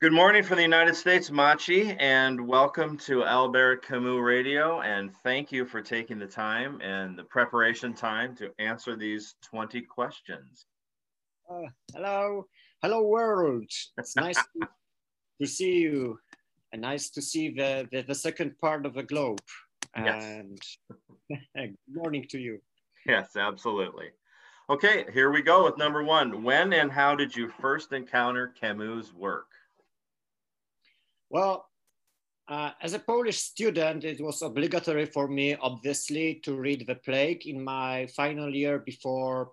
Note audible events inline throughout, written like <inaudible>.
Good morning from the United States, Maciej, and welcome to Albert Camus Radio. And thank you for taking the time and the preparation time to answer these 20 questions. Uh, hello, hello world. It's nice to, to, see you and nice to see the, the, the second part of the globe. And yes. <laughs> good morning to you. Yes, absolutely. Okay, here we go with number one. When and how did you first encounter Camus' work? Well, uh, as a Polish student, it was obligatory for me, obviously, to read The Plague in my final year before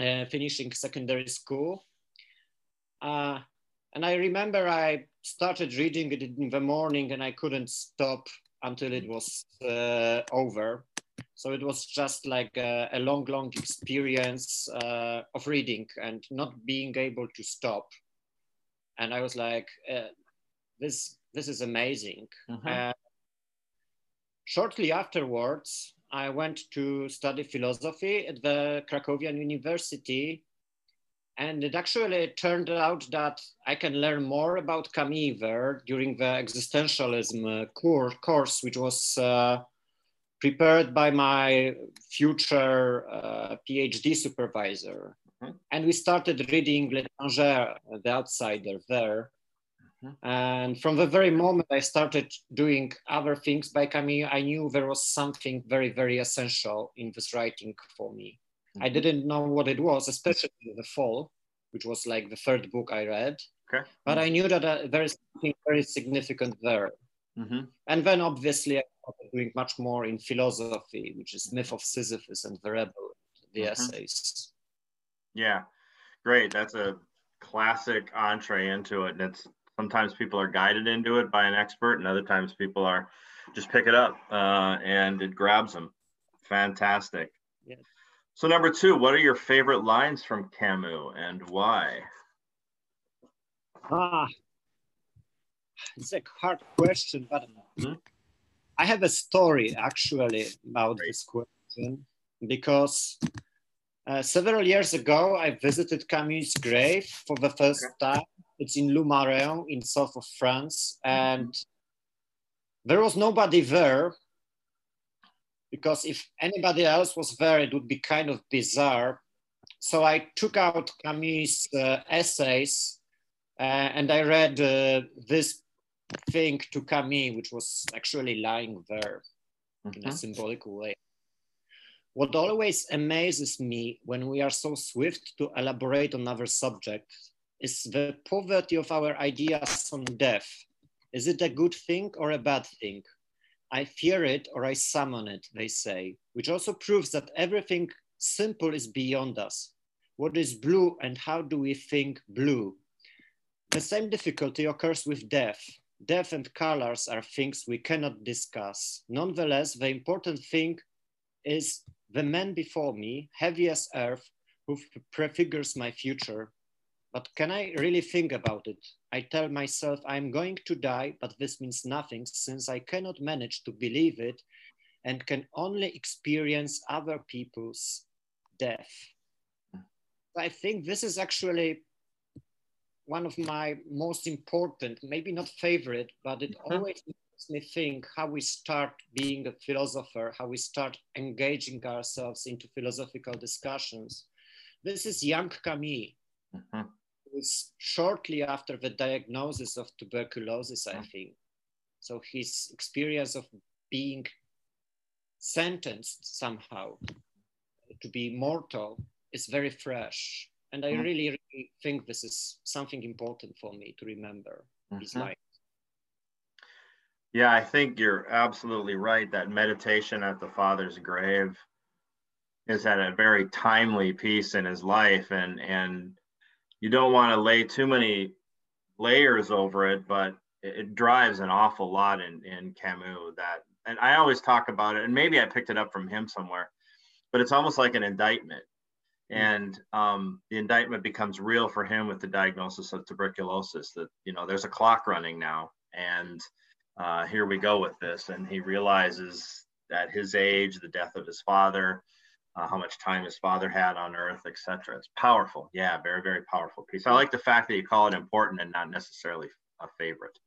uh, finishing secondary school. Uh, and I remember I started reading it in the morning and I couldn't stop until it was uh, over. So it was just like a, a long, long experience uh, of reading and not being able to stop. And I was like, uh, this this is amazing. Uh-huh. Uh, shortly afterwards, I went to study philosophy at the Krakowian University, and it actually turned out that I can learn more about Camus there during the existentialism uh, course, course which was uh, prepared by my future uh, PhD supervisor. Mm-hmm. And we started reading L'Étranger, The Outsider, there. Mm-hmm. And from the very moment I started doing other things by Camus, I knew there was something very, very essential in this writing for me. Mm-hmm. I didn't know what it was, especially The Fall, which was like the third book I read. Okay. But I knew that uh, there is something very significant there. Mm-hmm. And then obviously I started doing much more in philosophy, which is Myth of Sisyphus and The Rebel, the mm-hmm. essays. Yeah, great. That's a classic entree into it. And it's sometimes people are guided into it by an expert and other times people are just pick it up uh, and it grabs them fantastic yes. so number two what are your favorite lines from camus and why ah it's a hard question but mm-hmm. i have a story actually about Great. this question because uh, several years ago i visited camus' grave for the first okay. time it's in Lourmarin in south of France. And there was nobody there because if anybody else was there, it would be kind of bizarre. So I took out Camus' uh, essays uh, and I read uh, this thing to Camus, which was actually lying there mm-hmm. in a mm-hmm. symbolic way. What always amazes me when we are so swift to elaborate on other subjects is the poverty of our ideas on death. Is it a good thing or a bad thing? I fear it or I summon it, they say, which also proves that everything simple is beyond us. What is blue and how do we think blue? The same difficulty occurs with death. Death and colors are things we cannot discuss. Nonetheless, the important thing is the man before me, heavy as earth, who prefigures my future, but can I really think about it? I tell myself I'm going to die, but this means nothing since I cannot manage to believe it and can only experience other people's death. I think this is actually one of my most important, maybe not favorite, but it mm-hmm. always makes me think how we start being a philosopher, how we start engaging ourselves into philosophical discussions. This is young Camus. Mm-hmm was shortly after the diagnosis of tuberculosis, I think. So his experience of being sentenced somehow to be mortal is very fresh. And I mm-hmm. really, really think this is something important for me to remember mm-hmm. his life. Yeah, I think you're absolutely right. That meditation at the father's grave is at a very timely piece in his life, and and you don't want to lay too many layers over it, but it, it drives an awful lot in, in Camus that, and I always talk about it, and maybe I picked it up from him somewhere, but it's almost like an indictment. Hmm. And um, the indictment becomes real for him with the diagnosis of tuberculosis that, you know, there's a clock running now. And uh, here we go with this. And he realizes at his age, the death of his father, uh, how much time his father had on earth, etc. It's powerful. Yeah, very, very powerful piece. I like the fact that you call it important and not necessarily a favorite.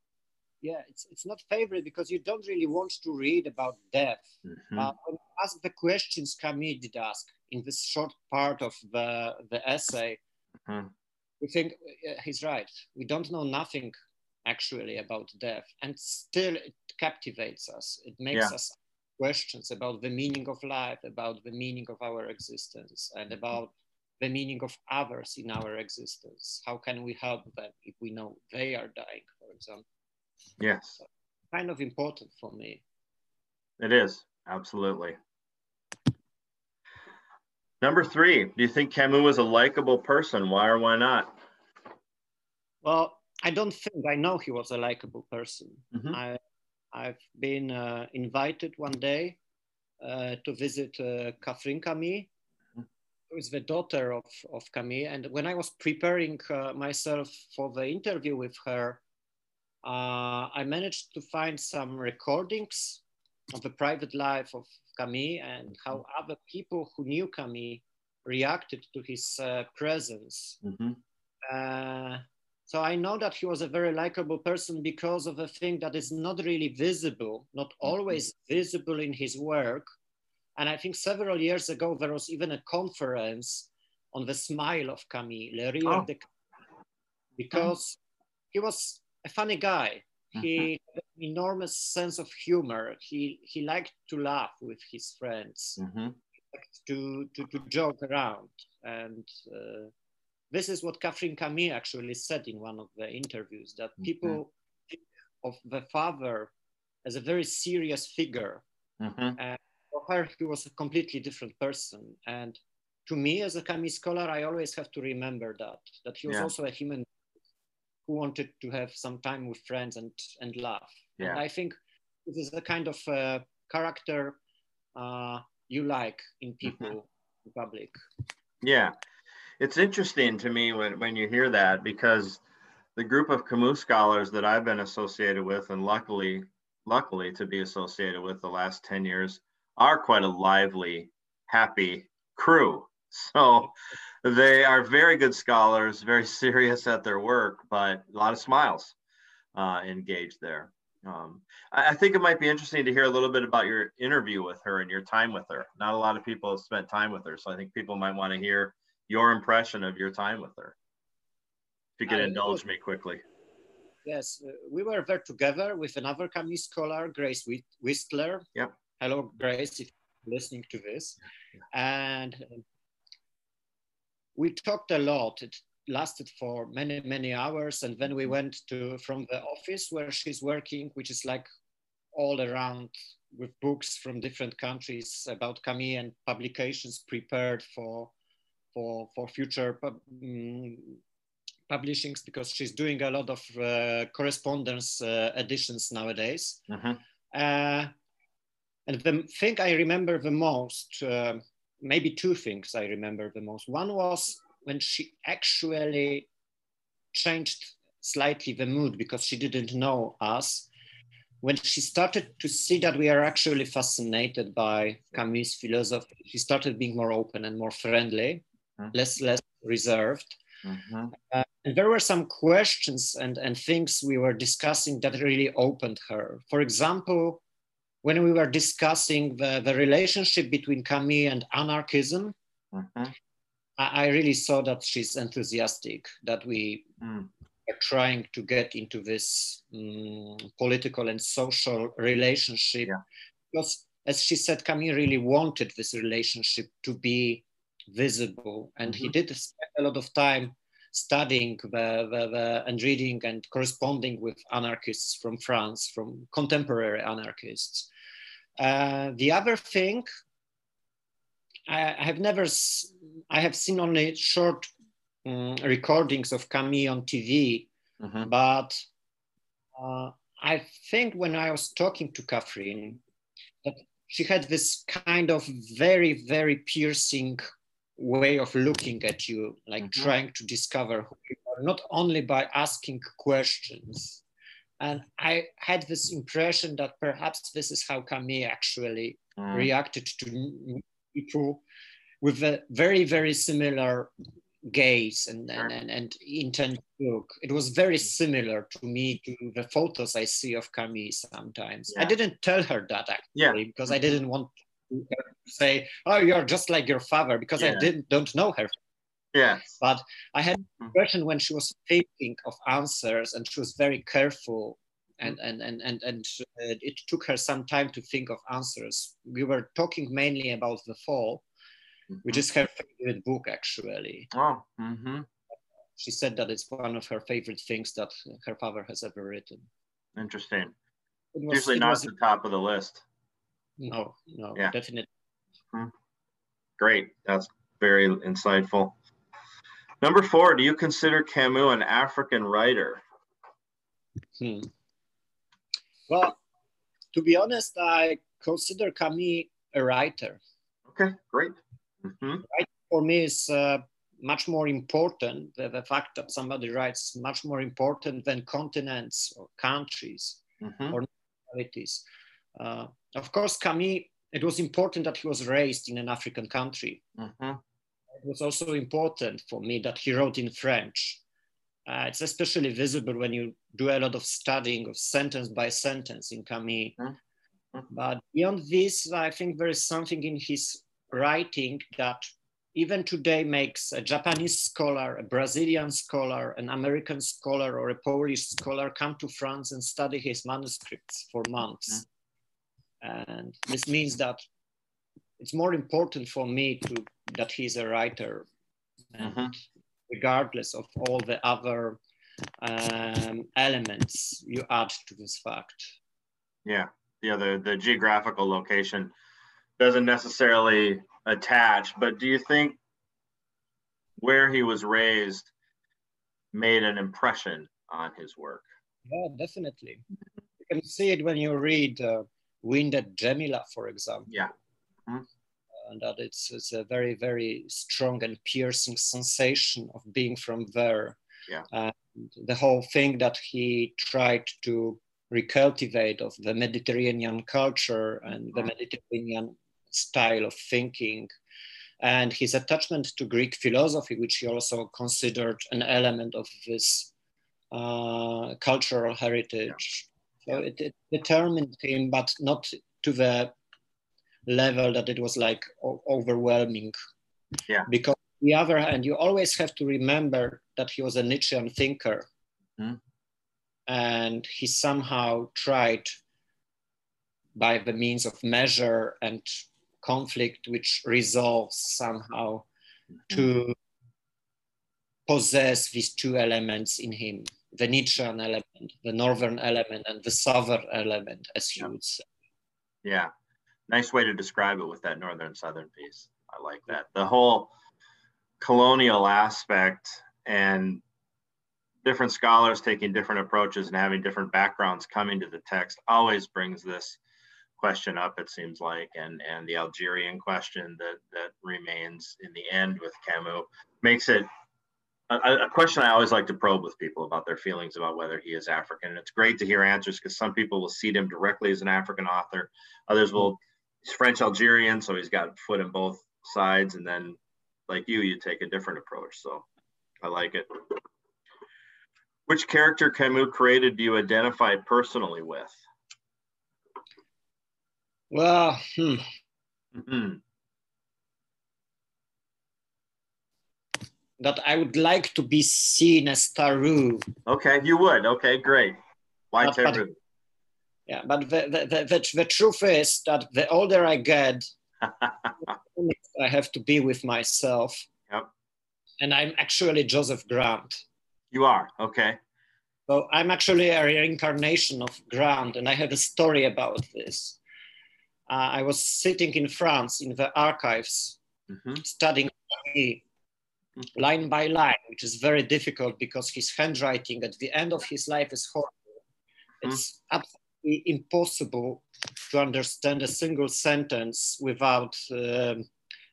Yeah, it's, it's not favorite because you don't really want to read about death. Mm-hmm. Uh, when you ask the questions Camille did ask in this short part of the, the essay, mm-hmm. we think uh, he's right. We don't know nothing actually about death, and still it captivates us. It makes yeah. us questions about the meaning of life, about the meaning of our existence, and about the meaning of others in our existence. How can we help them if we know they are dying, for example? Yes. So, kind of important for me. It is, absolutely. Number three, do you think Camus was a likable person? Why or why not? Well, I don't think I know he was a likable person. Mm-hmm. I I've been uh, invited one day uh, to visit uh, Catherine Camille, who is the daughter of, of Camille. And when I was preparing uh, myself for the interview with her, uh, I managed to find some recordings of the private life of Camille and how other people who knew Camille reacted to his uh, presence. Mm-hmm. So I know that he was a very likable person because of a thing that is not really visible, not mm-hmm. always visible in his work. And I think several years ago, there was even a conference on the smile of Camille, Le Rire oh. de because he was a funny guy. He mm-hmm. had an enormous sense of humor. He, he liked to laugh with his friends, mm-hmm. to, to, to joke around. And uh, this is what Catherine Camille actually said in one of the interviews that mm-hmm. people think of the father as a very serious figure. Mm-hmm. And for her, he was a completely different person. And to me, as a Camille scholar, I always have to remember that, that he was yeah. also a human who wanted to have some time with friends and, and laugh. Yeah. And I think this is the kind of uh, character uh, you like in people mm-hmm. in public. Yeah it's interesting to me when, when you hear that because the group of Camus scholars that I've been associated with, and luckily, luckily to be associated with the last 10 years, are quite a lively, happy crew. <laughs> So they are very good scholars, very <laughs> serious at their work, but a lot of smiles uh, engaged there. Um, I, I, think it might be interesting to hear a little bit about your interview with her and your time with her. Not a lot of people have spent time with her, so I think people might want to hear your impression of your time with her. If you could uh, indulge me quickly. Yes, uh, we were there together with another Camus scholar, Grace Whistler. Yep. Hello, Grace, if you're listening to this. And uh, we talked a lot. It lasted for many, many hours. And then we mm-hmm. went to from the office where she's working, which is like all around with books from different countries about Camus and publications prepared for for for future pub, um, publishings because she's doing a lot of uh, correspondence uh, editions nowadays. Uh-huh. Uh, and the thing I remember the most, uh, maybe two things I remember the most. One was when she actually changed slightly the mood because she didn't know us. When she started to see that we are actually fascinated by Camus' philosophy, she started being more open and more friendly mm-hmm. less less reserved. Mm-hmm. Uh, and there were some questions and, and things we were discussing that really opened her. For example, when we were discussing the, the relationship between Camille and anarchism, mm-hmm. I, I, really saw that she's enthusiastic, that we mm. are trying to get into this um, political and social relationship. Yeah. Because, as she said, Camille really wanted this relationship to be visible. And mm-hmm. he did spend a lot of time studying the, the, the, and reading and corresponding with anarchists from France, from contemporary anarchists. Uh, the other thing, I, I, have never, I have seen only short um, recordings of Camille on TV, mm-hmm. but uh, I think when I was talking to Catherine, that she had this kind of very, very piercing way of looking at you, like mm-hmm. trying to discover who you are, not only by asking questions. And I had this impression that perhaps this is how Camille actually mm. reacted to people. with a very, very similar gaze and, and, and, and intent look. It was very similar to me to the photos I see of Camille sometimes. Yeah. I didn't tell her that actually yeah. because I didn't want to say, "Oh, you're just like your father," because yeah. I didn't don't know her. Yeah. But I had the impression when she was thinking of answers and she was very careful and and and and, and uh, it took her some time to think of answers. We were talking mainly about the fall, mm-hmm. which is her favorite book actually. Oh. Mm-hmm. She said that it's one of her favorite things that her father has ever written. Interesting. Was, Usually not was, the top of the list. No, no, yeah. definitely. Mm-hmm. Great. That's very insightful. Number four, do you consider Camus an African writer? Hmm. Well, to be honest, I consider Camus a writer. Okay, great. Mm-hmm. for me is uh, much more important. The, the, fact that somebody writes is much more important than continents or countries mm-hmm. or nationalities. Uh, of course, Camus, it was important that he was raised in an African country. Mm-hmm. It was also important for me that he wrote in French. Uh, it's especially visible when you do a lot of studying of sentence by sentence in Camus. Mm-hmm. But beyond this, I think there is something in his writing that even today makes a Japanese scholar, a Brazilian scholar, an American scholar, or a Polish scholar come to France and study his manuscripts for months. And this means that it's more important for me to that he's a writer. Mm-hmm regardless of all the other um, elements you add to this fact. Yeah, yeah, the, the geographical location doesn't necessarily attach, but do you think where he was raised made an impression on his work? Yeah, definitely. You can see it when you read uh, Wind at Djemila, for example. Yeah. Mm-hmm and that it's, it's a very, very strong and piercing sensation of being from there. Yeah. And the whole thing that he tried to recultivate of the Mediterranean culture and the mm-hmm. Mediterranean style of thinking and his attachment to Greek philosophy, which he also considered an element of this uh, cultural heritage. So it, determined him, but not to the level that it was like overwhelming. Yeah. Because the other hand, you always have to remember that he was a Nietzschean thinker. Mm. And he somehow tried by the means of measure and conflict, which resolves somehow mm. to possess these two elements in him the Nietzschean element, the northern element, and the southern element, as you would say. Yeah nice way to describe it with that northern southern piece. I like that. The whole colonial aspect and different scholars taking different approaches and having different backgrounds coming to the text always brings this question up it seems like and and the algerian question that that remains in the end with camus makes it a, a, question I always like to probe with people about their feelings about whether he is African. And it's great to hear answers because some people will see him directly as an African author. Others will he's French Algerian, so he's got foot in both sides. And then, like you, you take a different approach. So I like it. Which character Camus created do you identify personally with? Well, hmm. mm-hmm. That I would like to be seen as Tarrou. Okay, you would. Okay, great. Why Tarrou? yeah but the, the, the, the, truth is that the older i get <laughs> i have to be with myself yep. and i'm actually joseph grand you are okay so i'm actually a reincarnation of grand and i have a story about this uh, i was sitting in france in the archives mm-hmm. studying. Line by line which is very difficult because his handwriting at the end of his life is horrible it's mm-hmm. absolutely impossible to understand a single sentence without um,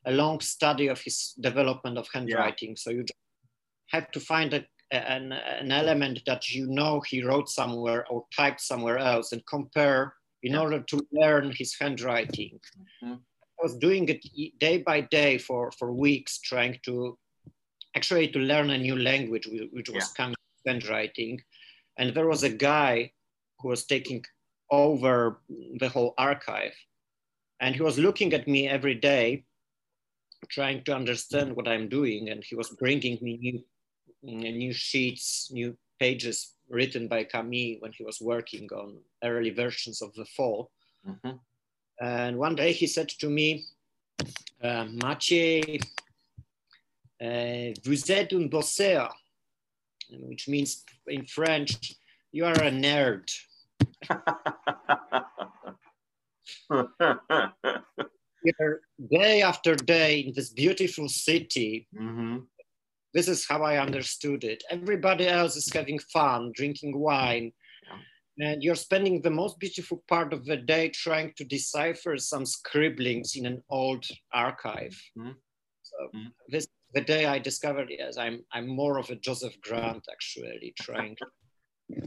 a long study of his development of handwriting. Yeah. So you have to find a, an, an element that you know he wrote somewhere or typed somewhere else and compare in yeah. order to learn his handwriting. Mm-hmm. I was doing it day by day for, for weeks, trying to actually to learn a new language, which was yeah. handwriting. And there was a guy who was taking over the whole archive. And he was looking at me every day, trying to understand what I'm doing. And he was bringing me new, new sheets, new pages written by Camille when he was working on early versions of The Fall. Mm-hmm. And one day he said to me, uh, Maciej, vous êtes un bosseur, which means in French, you are a nerd. <laughs> day after day in this beautiful city. Mm-hmm. This is how I understood it. Everybody else is having fun, drinking wine, and you're spending the most beautiful part of the day trying to decipher some scribblings in an old archive. Mm-hmm. So mm-hmm. this the day I discovered yes, I'm I'm more of a Joseph Grand actually, trying to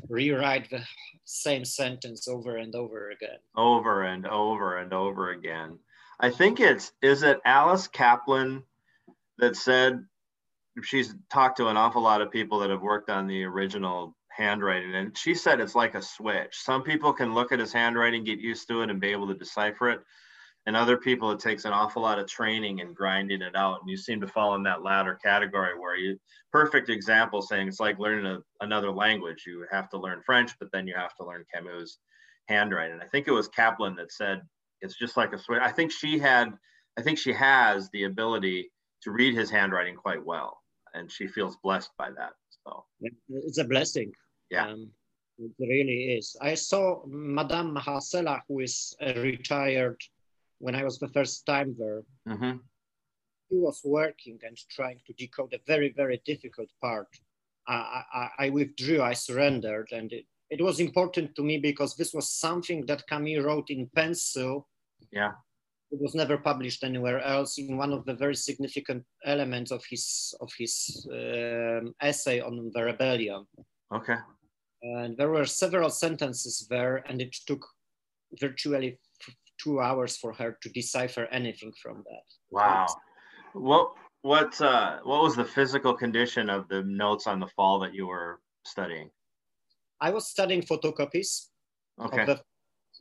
rewrite the same sentence over and over again. Over and over and over again. I think it's is it Alice Kaplan that said she's talked to an awful lot of people that have worked on the original handwriting and she said it's like a switch some people can look at his handwriting get used to it and be able to decipher it and other people it takes an awful lot of training and grinding it out and you seem to fall in that latter category where you perfect example saying it's like learning a, another language you have to learn french but then you have to learn camus handwriting i think it was kaplan that said it's just like a switch i think she had i think she has the ability to read his handwriting quite well and she feels blessed by that so it's a blessing. Yeah. Um, it really is. I saw Madame Mahasela, who is a retired when I was the first time there. Mm-hmm. He was working and trying to decode a very, very difficult part. I, I, I withdrew, I surrendered, and it, it was important to me because this was something that Camille wrote in pencil. Yeah it was never published anywhere else in one of the very significant elements of his of his um, essay on the rebellion. Okay. And there were several sentences there, and it took virtually two hours for her to decipher anything from that. Wow. What what uh, what was the physical condition of the notes on the fall that you were studying? I was studying photocopies okay. of the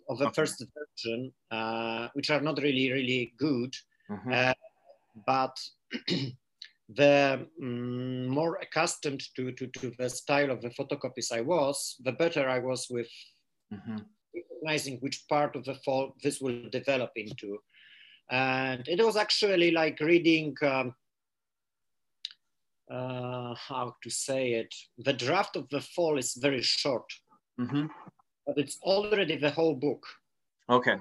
of the okay. first version, uh, which are not really, really good. Mm-hmm. Uh, but <clears throat> the um, more accustomed to, to, to, the style of the photocopies I was, the better I was with mm-hmm. Recognizing which part of the fall this will develop into. And it was actually like reading, um, uh, how to say it, the draft of the fall is very short. Mm-hmm but it's already the whole book. Okay.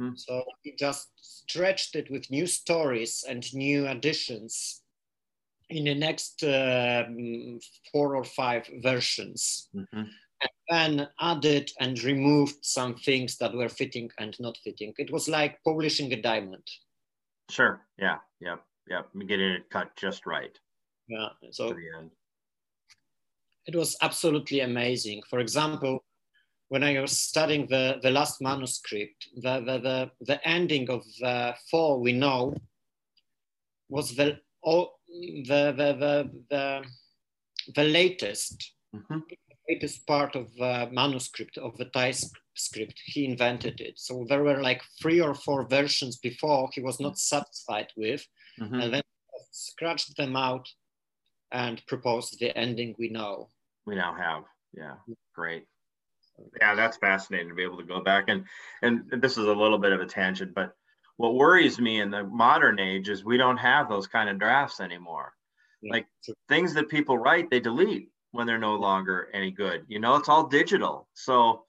Mm-hmm. So he just stretched it with new stories and new additions in the next uh, four or five versions. Mm-hmm. And then added and removed some things that were fitting and not fitting. It was like polishing a diamond. Sure. Yeah. Yep. Yep. Getting it cut just right. Yeah. So it was absolutely amazing. For example, when I was studying the, the last manuscript, the, the, the, the ending of the fall we know was the, all, the, the, the, the, the latest, mm-hmm. Latest part of the manuscript of the Thai script. He invented it. So there were like three or four versions before he was not satisfied with, mm-hmm. and then scratched them out and proposed the ending we know. We now have. Yeah, great yeah that's fascinating to be able to go back and and this is a little bit of a tangent but what worries me in the modern age is we don't have those kind of drafts anymore yeah. like things that people write they delete when they're no longer any good. You know it's all digital. So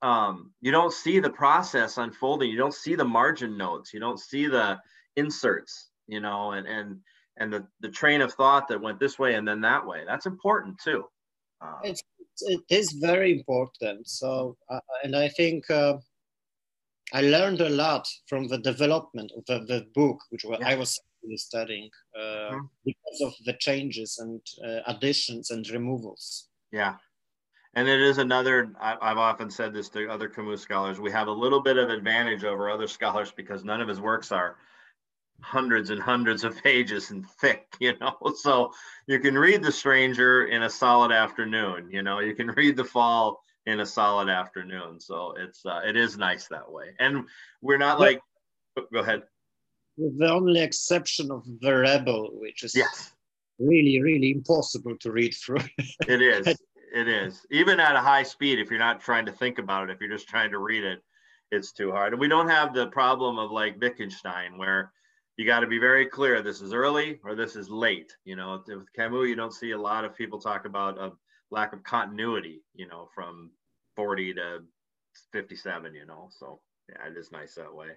um, you don't see the process unfolding. You don't see the margin notes. You don't see the inserts you know and and and the, the train of thought that went this way and then that way. That's important too. Uh, it's it is very important. So, uh, and I think uh, I learned a lot from the development of the, the book, which yeah. I was studying uh, mm-hmm. because of the changes and uh, additions and removals. Yeah. and it is another I, have often said this to other camus scholars we have a little bit of advantage over other scholars because none of his works are hundreds and hundreds of <laughs> pages and thick you know <laughs> so you can read the stranger in a solid afternoon you know you can read the fall in a solid afternoon so it's uh, it is nice that way and we're not like go ahead with the only exception of the rebel which is yes. really really impossible to read through. <laughs> It is. <laughs> It is. Even at a high speed if you're not trying to think about it if you're just trying to read it it's too hard. And we don't have the problem of like wittgenstein where you got to be very clear this is early or this is late. You know with camus you don't see a lot of people talk about a lack of continuity you know from 40 to 57 you know so yeah it is nice that way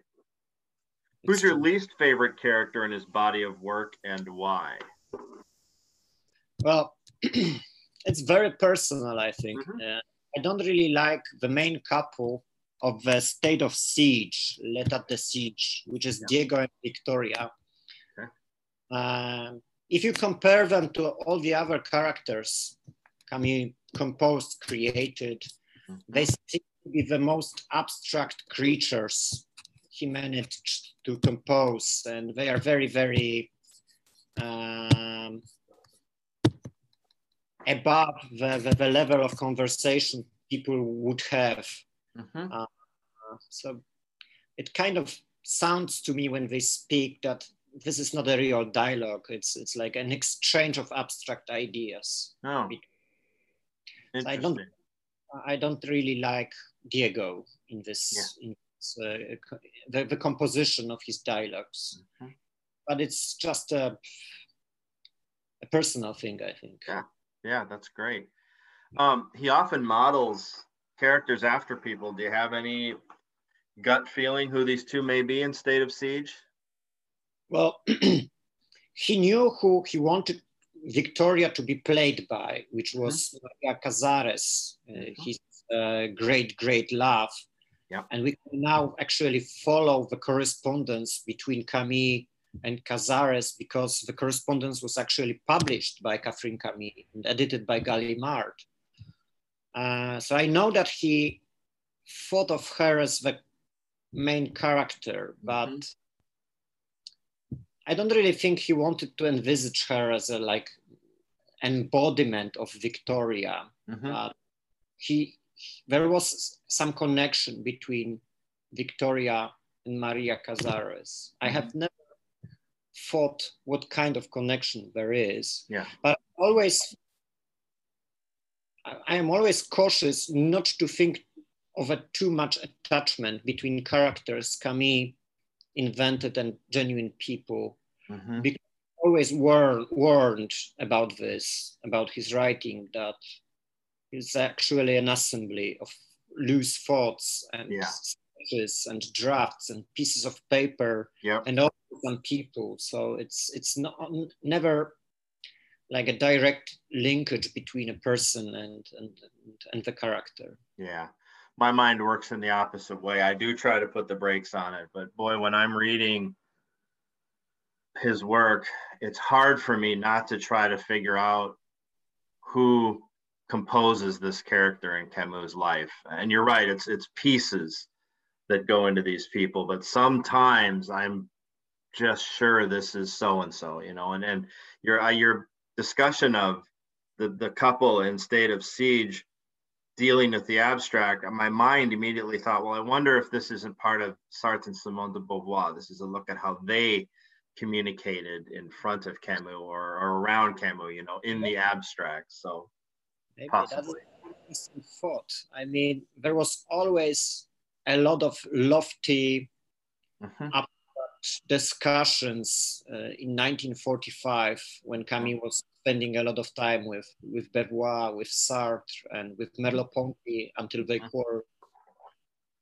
who's your least favorite character in his body of work and why well <clears throat> it's very personal, I think. Mm-hmm. Uh, I don't really like the main couple of the state of siege, L'état de siège, which is yeah. Diego and Victoria. Okay. Uh, if you compare them to all the other characters Camus composed, created, mm-hmm. they seem to be the most abstract creatures he managed to compose, and they are very, very um, above the, the, the, level of conversation people would have. Mm-hmm. Uh, so it kind of sounds to me when they speak that this is not a real dialogue. It's it's like an exchange of abstract ideas. Oh. So I don't I don't really like Diego in this, yeah. in this uh, the, the composition of his dialogues. Mm-hmm. But it's just a, a personal thing, I think. Yeah. Yeah, that's great. Um, he often models characters after people. Do you have any gut feeling who these two may be in State of Siege? Well, <clears throat> he knew who he wanted Victoria to be played by, which was Maria Casares, uh, mm-hmm. his uh, great, great love. Yeah. And we can now actually follow the correspondence between Camille and Casares because the correspondence was actually published by Catherine Camille and edited by Gallimard. Uh, so I know that he thought of her as the main character, but mm-hmm. I don't really think he wanted to envisage her as a like embodiment of Victoria. Mm-hmm. Uh, he there was some connection between Victoria and Maria Casares. I have mm-hmm. never thought what kind of connection there is. Yeah. But always, I am always cautious not to think of a too much attachment between characters Camus invented and genuine people. Mm-hmm. Because always war- warned about this, about his writing, that it's actually an assembly of loose thoughts and yeah. and drafts and pieces of paper yep. and all some people. So it's it's not never like a direct linkage between a person and and and the character. Yeah. My mind works in the opposite way. I do try to put the brakes on it, but boy, when I'm reading his work, it's hard for me not to try to figure out who composes this character in Camus' life. And you're right, it's it's pieces that go into these people, but sometimes I'm just sure this is so and so, you know, and and your uh, your discussion of the the couple in state of siege dealing with the abstract, my mind immediately thought, well, I wonder if this isn't part of Sartre and Simone de Beauvoir. This is a look at how they communicated in front of Camus or, or around Camus, you know, in the abstract. So Maybe possibly. that's thought. I mean, there was always a lot of lofty mm-hmm discussions uh, in 1945 when Camus was spending a lot of time with, with Beauvoir, with Sartre, and with Merleau-Ponty until they mm-hmm. were.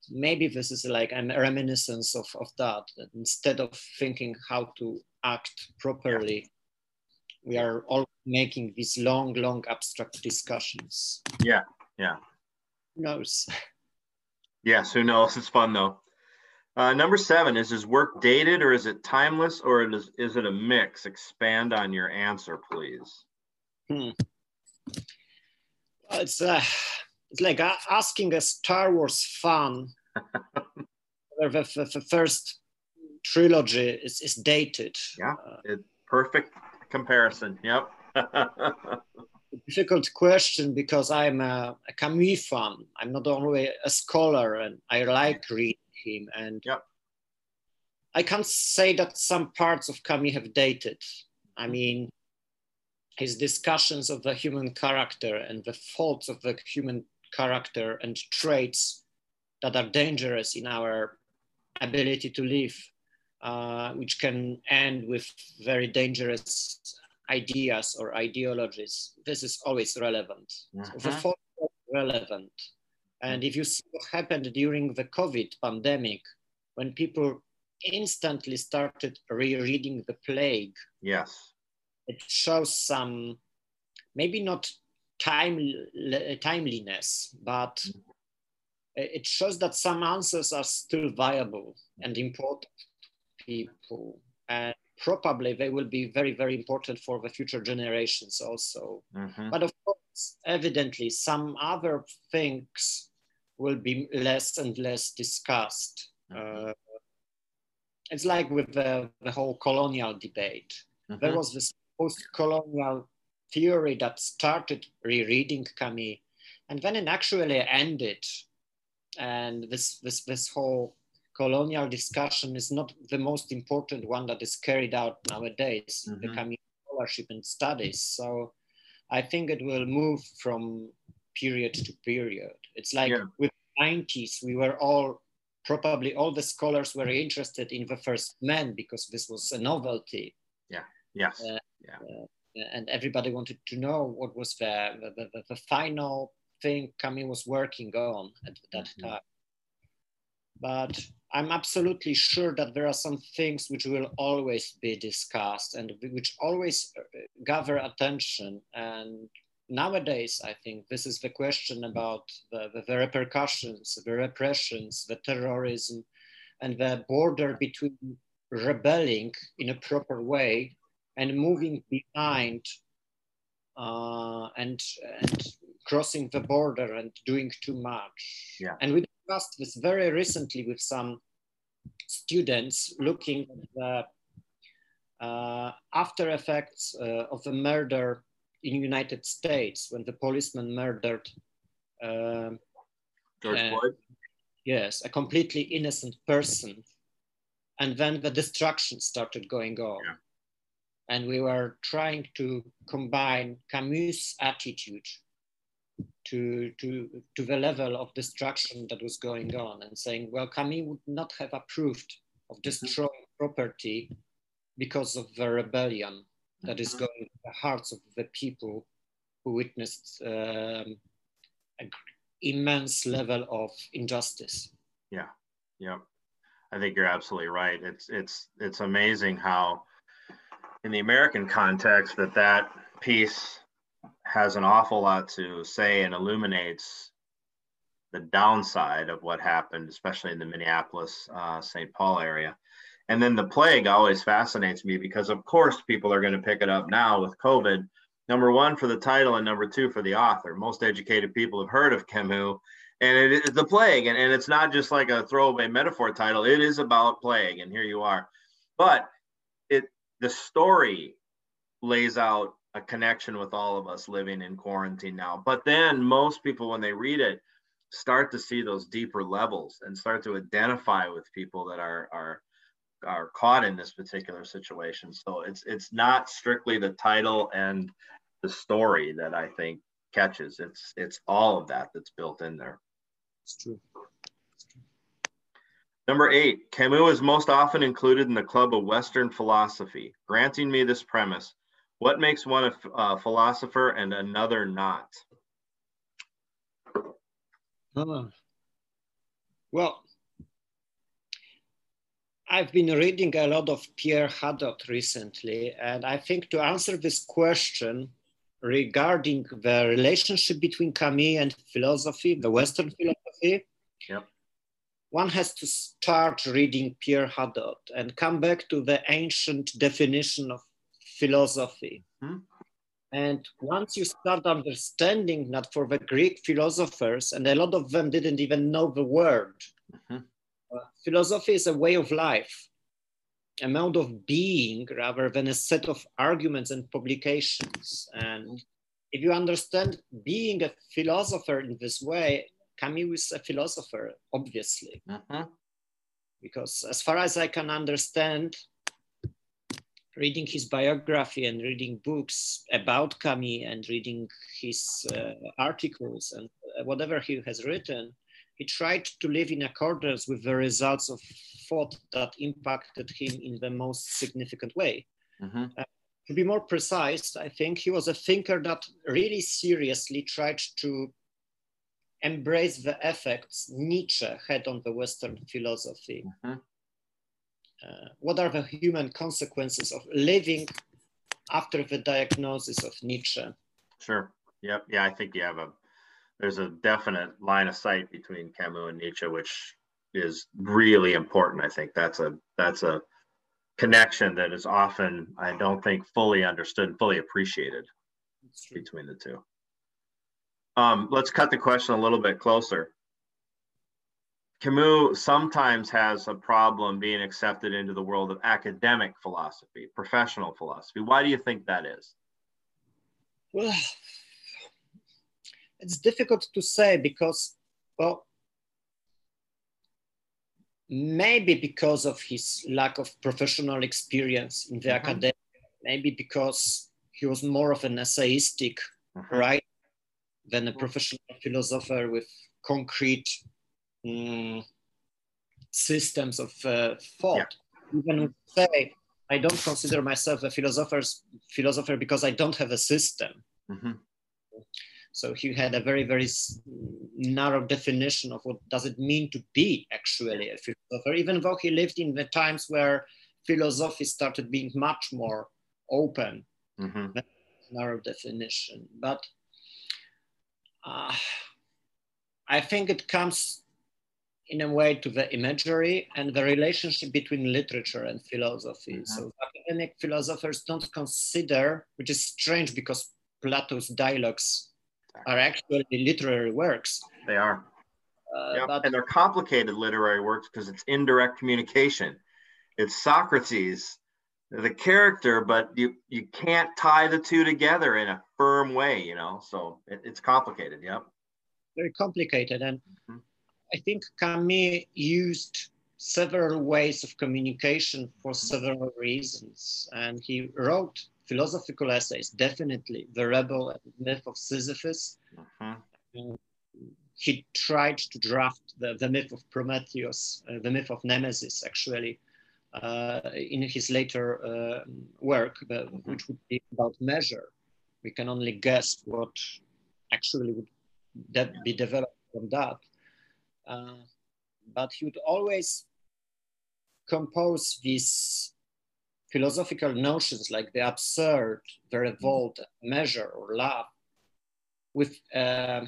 Maybe this is like a reminiscence of, of that, that instead of thinking how to act properly, we are all making these long, long abstract discussions. Yeah, yeah. Who knows? <laughs> Yes, who knows? It's fun though. Uh, number seven, is his work dated or is it timeless or is, is it a mix? Expand on your answer, please. Hmm. It's uh, it's like asking a Star Wars fan <laughs> whether the, the, first trilogy is, is dated. Yeah, it, perfect comparison. Yep. <laughs> difficult question because I'm a, a, Camus fan. I'm not only a scholar and I like reading him. And. I can't say that some parts of Camus have dated. I mean, his discussions of the human character and the faults of the human character and traits that are dangerous in our ability to live, uh, which can end with very dangerous ideas or ideologies. This is always relevant. Uh-huh. So the fault is relevant. And if you see what happened during the COVID pandemic, when people instantly started rereading the plague. Yes it shows some maybe not time timeliness, but mm-hmm. it shows that some answers are still viable and important to people, probably they will be very very important for the future generations also. Mm-hmm. But of course, evidently, some other things will be less and less discussed. Mm-hmm. Uh, it's like with the, the whole colonial debate. Mm-hmm. There was this post-colonial theory that started rereading Camus, and then it actually ended. And this, this, this whole colonial discussion is not the most important one that is carried out nowadays, mm-hmm. the Camus scholarship and studies. So I think it will move from period to period. It's like yeah. with 90s, we were all probably all the scholars were interested in the first man because this was a novelty. Yeah. Yes. Uh, yeah. Uh, and everybody wanted to know what was the, the, the, the final thing Camus was working on at that mm-hmm. time. But I'm absolutely sure that there are some things which will always be discussed and which always uh, gather attention. And nowadays, I think this is the question about the, the, the repercussions, the repressions, the terrorism, and the border between rebelling in a proper way and moving behind uh, and, and crossing the border and doing too much. Yeah. And we discussed this very recently with some students looking at the uh, after effects uh, of the murder in United States when the policeman murdered uh, George Floyd. Yes, a completely innocent person, and then the destruction started going on. Yeah and we were trying to combine Camus' attitude to, to, to the level of destruction that was going on and saying, well, Camus would not have approved of destroying property because of the rebellion that is going in the hearts of the people who witnessed um, an immense level of injustice. Yeah, yeah. I think you're absolutely right. It's it's it's amazing how in the American context that that piece has an awful lot to say and illuminates the downside of what happened, especially in the Minneapolis, uh, St. Paul area. And then the plague always fascinates me because, of course, people are going to pick it up now with COVID. Number one, for the title, and number two, for the author. Most educated people have heard of Camus, and it is the plague. And, and it's not just like a throwaway metaphor title, it is about plague. And here you are. But it the story lays out a connection with all of us living in quarantine now. But then most people, when they read it, start to see those deeper levels and start to identify with people that are are are caught in this particular situation. So it's it's not strictly the title and the story that I think catches. It's it's all of that that's built in there. It's true. Number eight, Camus is most often included in the Club of Western Philosophy. Granting me this premise, what makes one a philosopher and another not? Uh, well, I've been reading a lot of Pierre Hadot recently, and I think to answer this question regarding the relationship between Camus and philosophy, the Western philosophy, yep one has to start reading Pierre Hadot and come back to the ancient definition of philosophy. Hmm? And once you start understanding that for the Greek philosophers, and a lot of them didn't even know the word, mm-hmm. uh, philosophy is a way of life, a mode of being rather than a set of arguments and publications. And if you understand being a philosopher in this way, Camus is a philosopher, obviously. Mm-hmm. Because as far as I can understand, reading his biography and reading books about Camus and reading his uh, articles and uh, whatever he has written, he tried to live in accordance with the results of thought that impacted him in the most significant way. Mm-hmm. Uh, to be more precise, I think he was a thinker that really seriously tried to embrace the effects Nietzsche had on the Western philosophy. Mm-hmm uh, what are the human consequences of living after the diagnosis of Nietzsche? Sure. Yep. Yeah, I think you have a there's a definite line of sight between Camus and Nietzsche, which is really important. I think that's a that's a connection that is often I don't think fully understood, fully appreciated between the two. Um, let's cut the question a little bit closer. Camus sometimes has a problem being accepted into the world of academic philosophy, professional philosophy. Why do you think that is? Well, it's difficult to say because, well, maybe because of his lack of professional experience in the mm-hmm. academy, maybe because he was more of an essayistic mm-hmm. writer than a professional philosopher with concrete um, systems of uh, thought. Yeah. Even say, I don't consider myself a philosopher's philosopher because I don't have a system. Mm-hmm. So he had a very, very narrow definition of what does it mean to be actually a philosopher, even though he lived in the times where philosophy started being much more open, mm-hmm. narrow definition. But uh, I think it comes in a way to the imagery and the relationship between literature and philosophy. Mm-hmm. So academic philosophers don't consider, which is strange because Plato's dialogues are actually literary works. They are. Uh, yep. and they're complicated literary works because it's indirect communication. It's Socrates, the character, but you you can't tie the two together in a firm way, you know. So it, it's complicated. Yep. Very complicated, and mm-hmm. I think Camus used several ways of communication for several reasons. And he wrote philosophical essays, definitely, The Rebel and Myth of Sisyphus. Uh-huh. He tried to draft the, the myth of Prometheus, uh, the myth of Nemesis, actually, uh, in his later uh, work, uh, which would be about measure. We can only guess what actually would that be developed from that. Uh, but he would always compose these philosophical notions like the absurd, the revolt, measure, or love with uh,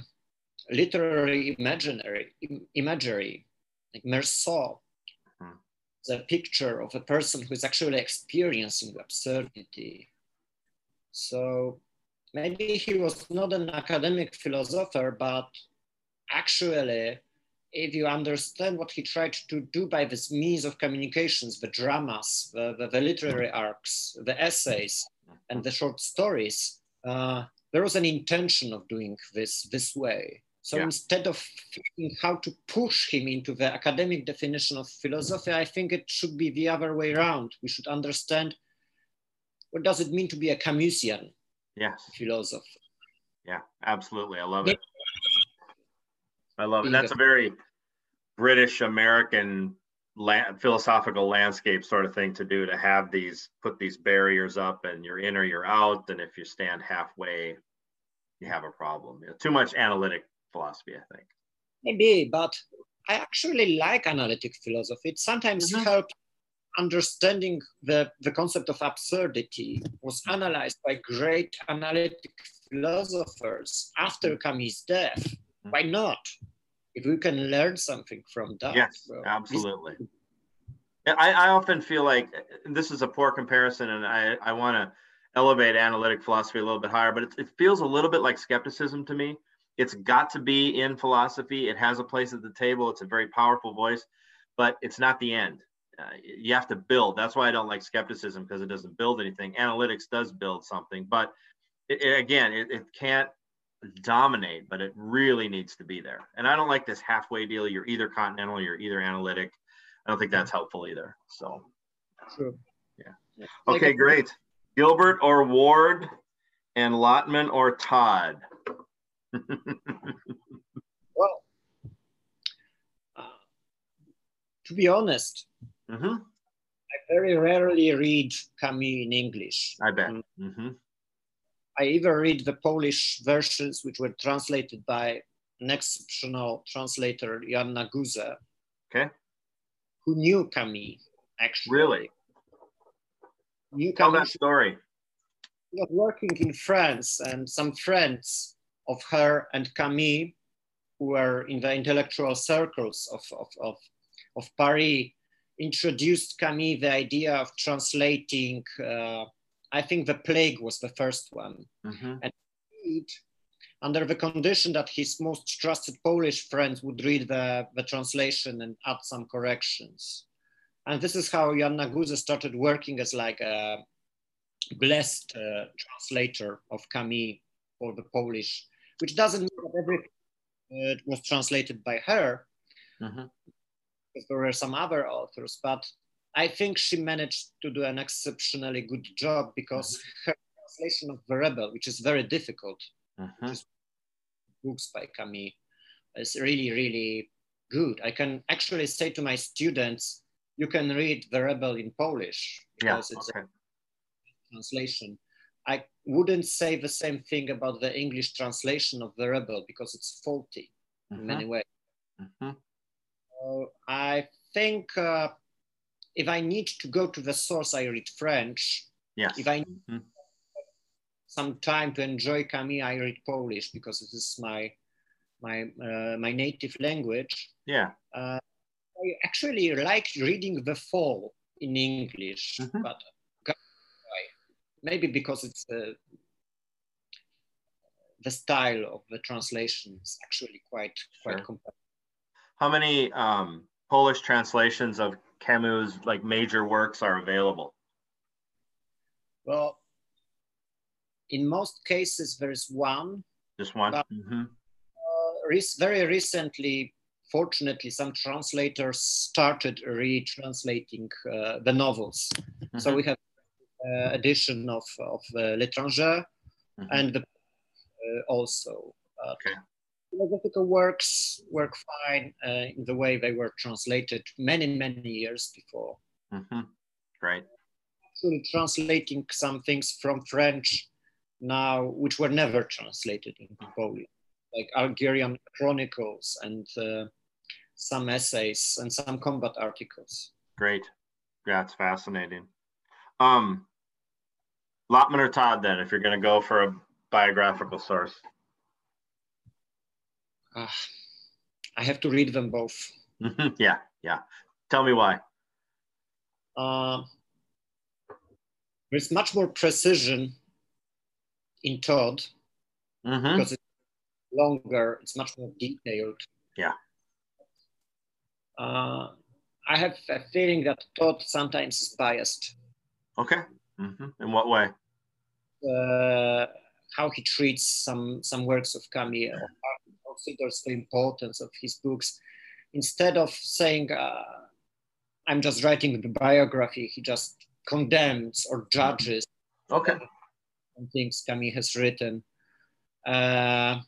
literary imaginary imagery, like Meursault, mm-hmm. the picture of a person who is actually experiencing absurdity. So maybe he was not an academic philosopher, but actually if you understand what he tried to do by this means of communications, the dramas, the, the, the literary arcs, the essays, and the short stories, uh, there was an intention of doing this this way. So yeah. instead of thinking how to push him into the academic definition of philosophy, I think it should be the other way around. We should understand what does it mean to be a Camusian yes. philosopher. Yeah, absolutely. I love it. I love it. That's a very British American philosophical landscape sort of thing to do to have these put these barriers up and you're in or you're out. And if you stand halfway, you have a problem. You know, too much analytic philosophy, I think. Maybe, but I actually like analytic philosophy. It sometimes mm-hmm. helps understanding the, the concept of absurdity was analyzed by great analytic philosophers after Camus' death why not? If we can learn something from that. Yes, absolutely. I, I often feel like this is a poor comparison, and I, I want to elevate analytic philosophy a little bit higher, but it, it feels a little bit like skepticism to me. It's got to be in philosophy. It has a place at the table. It's a very powerful voice, but it's not the end. Uh, you have to build. That's why I don't like skepticism because it doesn't build anything. Analytics does build something, but it, it, again, it, it can't dominate, but it really needs to be there. And I don't like this halfway deal. You're either continental, you're either analytic. I don't think that's helpful either. So, True. yeah. Okay, great. Gilbert or Ward, and Lottman or Todd. <laughs> well, uh, to be honest, mm-hmm. I very rarely read Camus in English. I bet. Mm-hmm. I even read the Polish versions, which were translated by an exceptional translator, Joanna Guze, okay. who knew Camille, actually. Really? Knew Tell that story. She was working in France, and some friends of her and Camille, who were in the intellectual circles of, of, of, of Paris, introduced Camille the idea of translating uh, I think the plague was the first one. Mm-hmm. And under the condition that his most trusted Polish friends would read the, the translation and add some corrections. And this is how Joanna Guze started working as like a blessed uh, translator of Camus for the Polish, which doesn't mean that everything uh, was translated by her, mm-hmm. because there were some other authors, but I think she managed to do an exceptionally good job because mm-hmm. her translation of The Rebel, which is very difficult, mm-hmm. books by Camus, is really, really good. I can actually say to my students, you can read The Rebel in Polish because yeah, it's okay. a translation. I wouldn't say the same thing about the English translation of The Rebel because it's faulty mm-hmm. in many ways. Mm-hmm. Uh, I think uh, if I need to go to the source, I read French. Yes. If I need mm-hmm. some time to enjoy Camus, I read Polish because this is my my uh, my native language. Yeah. Uh, I actually like reading The Fall in English, mm-hmm. but maybe because it's uh, the style of the translation is actually quite quite sure. complex. How many um, Polish translations of Camus' like major works are available? Well, in most cases, there's one. Just one. But, mm-hmm. uh, very recently, fortunately, some translators started retranslating uh, the novels. Mm-hmm. So we have uh, edition of of uh, L'Étranger mm-hmm. and the, uh, also. okay philosophical works work fine uh, in the way they were translated many, many years before. Mm-hmm. Right. Actually, translating some things from French now, which were never translated into Polish, like Algerian chronicles and uh, some essays and some combat articles. Great. Yeah, it's fascinating. Um, Lottman or Todd, then, if you're going to go for a biographical source uh, I have to read them both. <laughs> yeah, yeah. Tell me why. Uh, there's much more precision in Todd mm-hmm. because it's longer, it's much more detailed. Yeah. Uh, I have a feeling that Todd sometimes is biased. Okay. Mm-hmm. In what way? Uh, how he treats some some works of Camus or considers the importance of his books. Instead of saying, uh, I'm just writing the biography, he just condemns or judges okay. things Camus has written. Uh,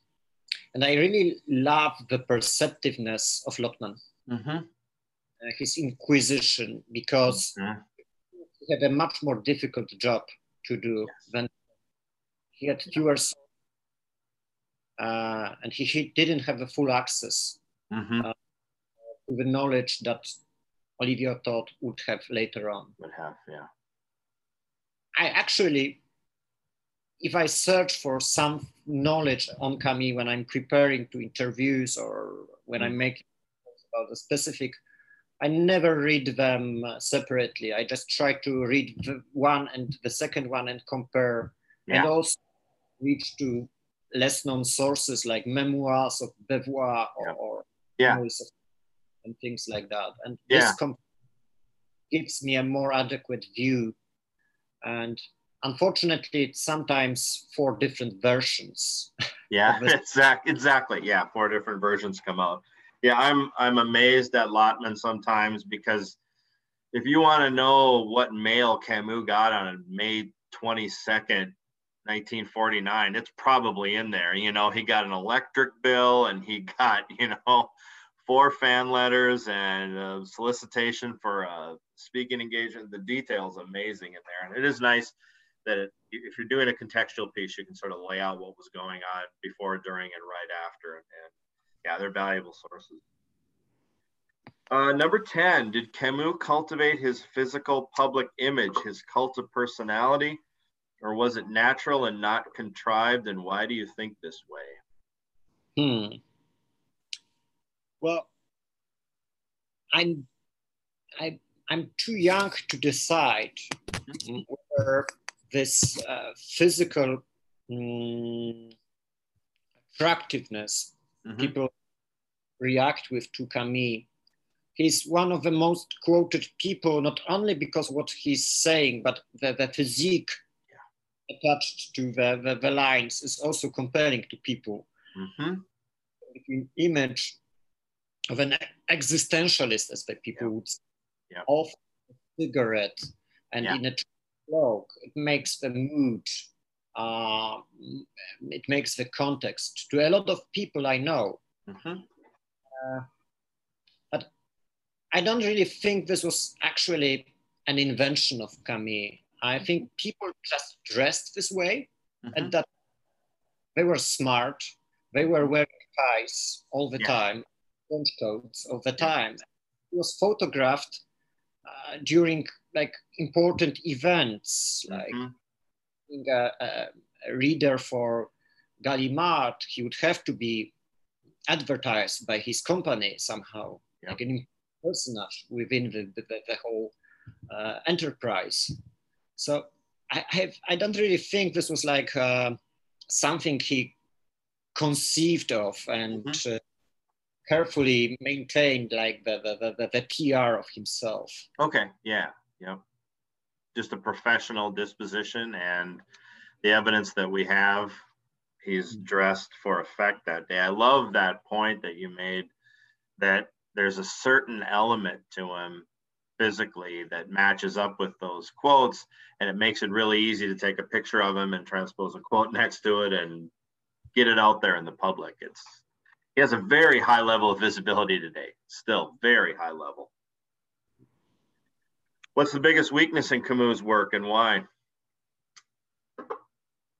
and I really love the perceptiveness of Lottman, mm-hmm. uh, his inquisition, because mm-hmm. he had a much more difficult job to do yes. than he had fewer uh, and he, he, didn't have the full access mm-hmm. uh, to the knowledge that Olivier Todd would have later on. Would have, yeah. I actually, if I search for some knowledge on Camille when I'm preparing to interviews or when mm-hmm. I'm making about a specific I never read them separately. I just try to read the one and the second one and compare, yeah. and also reach to less known sources like memoirs of Beauvoir or, yeah. or yeah. and things like that. And yeah. this gives me a more adequate view. And unfortunately, it's sometimes four different versions. <laughs> Yeah, <laughs> exactly. Exactly. Yeah, four different versions come out. Yeah, I'm I'm amazed at Lottman sometimes because if you want to know what mail Camus got on May 22nd, 1949, it's probably in there. You know, he got an electric bill and he <laughs> got, you know, four fan letters and a solicitation for a speaking engagement. The details amazing in there. And it is nice that it, if you're doing a contextual piece, you can sort of lay out what was going on before, during, and right after. And, and yeah, they're valuable sources. Uh, number 10, did Camus cultivate his physical public image, his cult of personality, or was it natural and not contrived? And why do you think this way? Hmm. Well, I'm I, I'm too young to decide mm-hmm. whether this uh, physical um, attractiveness mm-hmm. people react with to Camus. He's one of the most quoted people, not only because what he's saying, but the, the physique attached to the, the, the, lines is also compelling to people. Mm-hmm. The image of an existentialist, as the people yeah. would say, yeah. of a cigarette and yeah. in a cloak, it makes the mood, uh, it makes the context to a lot of people I know. Mm-hmm. Uh, but I don't really think this was actually an invention of Camus. I think people just dressed this way mm-hmm. and that they were smart. They were wearing ties all the yeah. time, trench coats all the time. It was photographed uh, during like important events, like mm-hmm. a, a, a, reader for Gallimard, he would have to be advertised by his company somehow, yeah. like an personage within the, the, the whole uh, enterprise. So I have I don't really think this was like uh, something he conceived of and mm-hmm. uh, carefully maintained like the, the, the, the PR of himself. Okay, yeah, yeah. Just a professional disposition and the evidence that we have, he's mm-hmm. dressed for effect that day. I love that point that you made that there's a certain element to him physically that matches up with those quotes and it makes it really easy to take a picture of him and transpose a quote <laughs> next to it and get it out there in the public. It's he has a very high level of visibility today still very high level. What's the biggest weakness in camus work and why?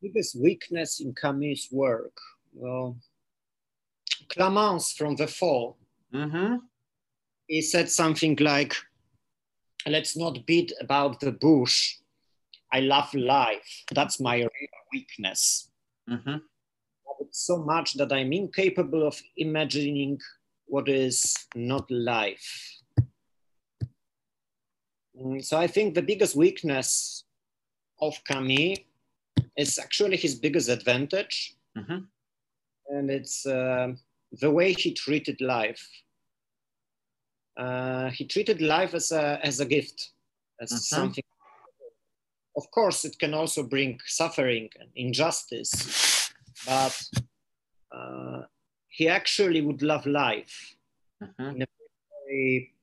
Biggest weakness in camus work? Well Clamence from the fall. Mm-hmm. he said something like let's not beat about the bush. I love life. That's my real weakness. Mm-hmm. so much that I'm incapable of imagining what is not life. Mm, so I think the biggest weakness of Camus is actually his biggest advantage. Mm-hmm. And it's uh, the way he treated life uh, he treated life as a, as a gift, as mm-hmm. something. Of course, it can also bring suffering and injustice, but uh, he actually would love life mm-hmm. in a very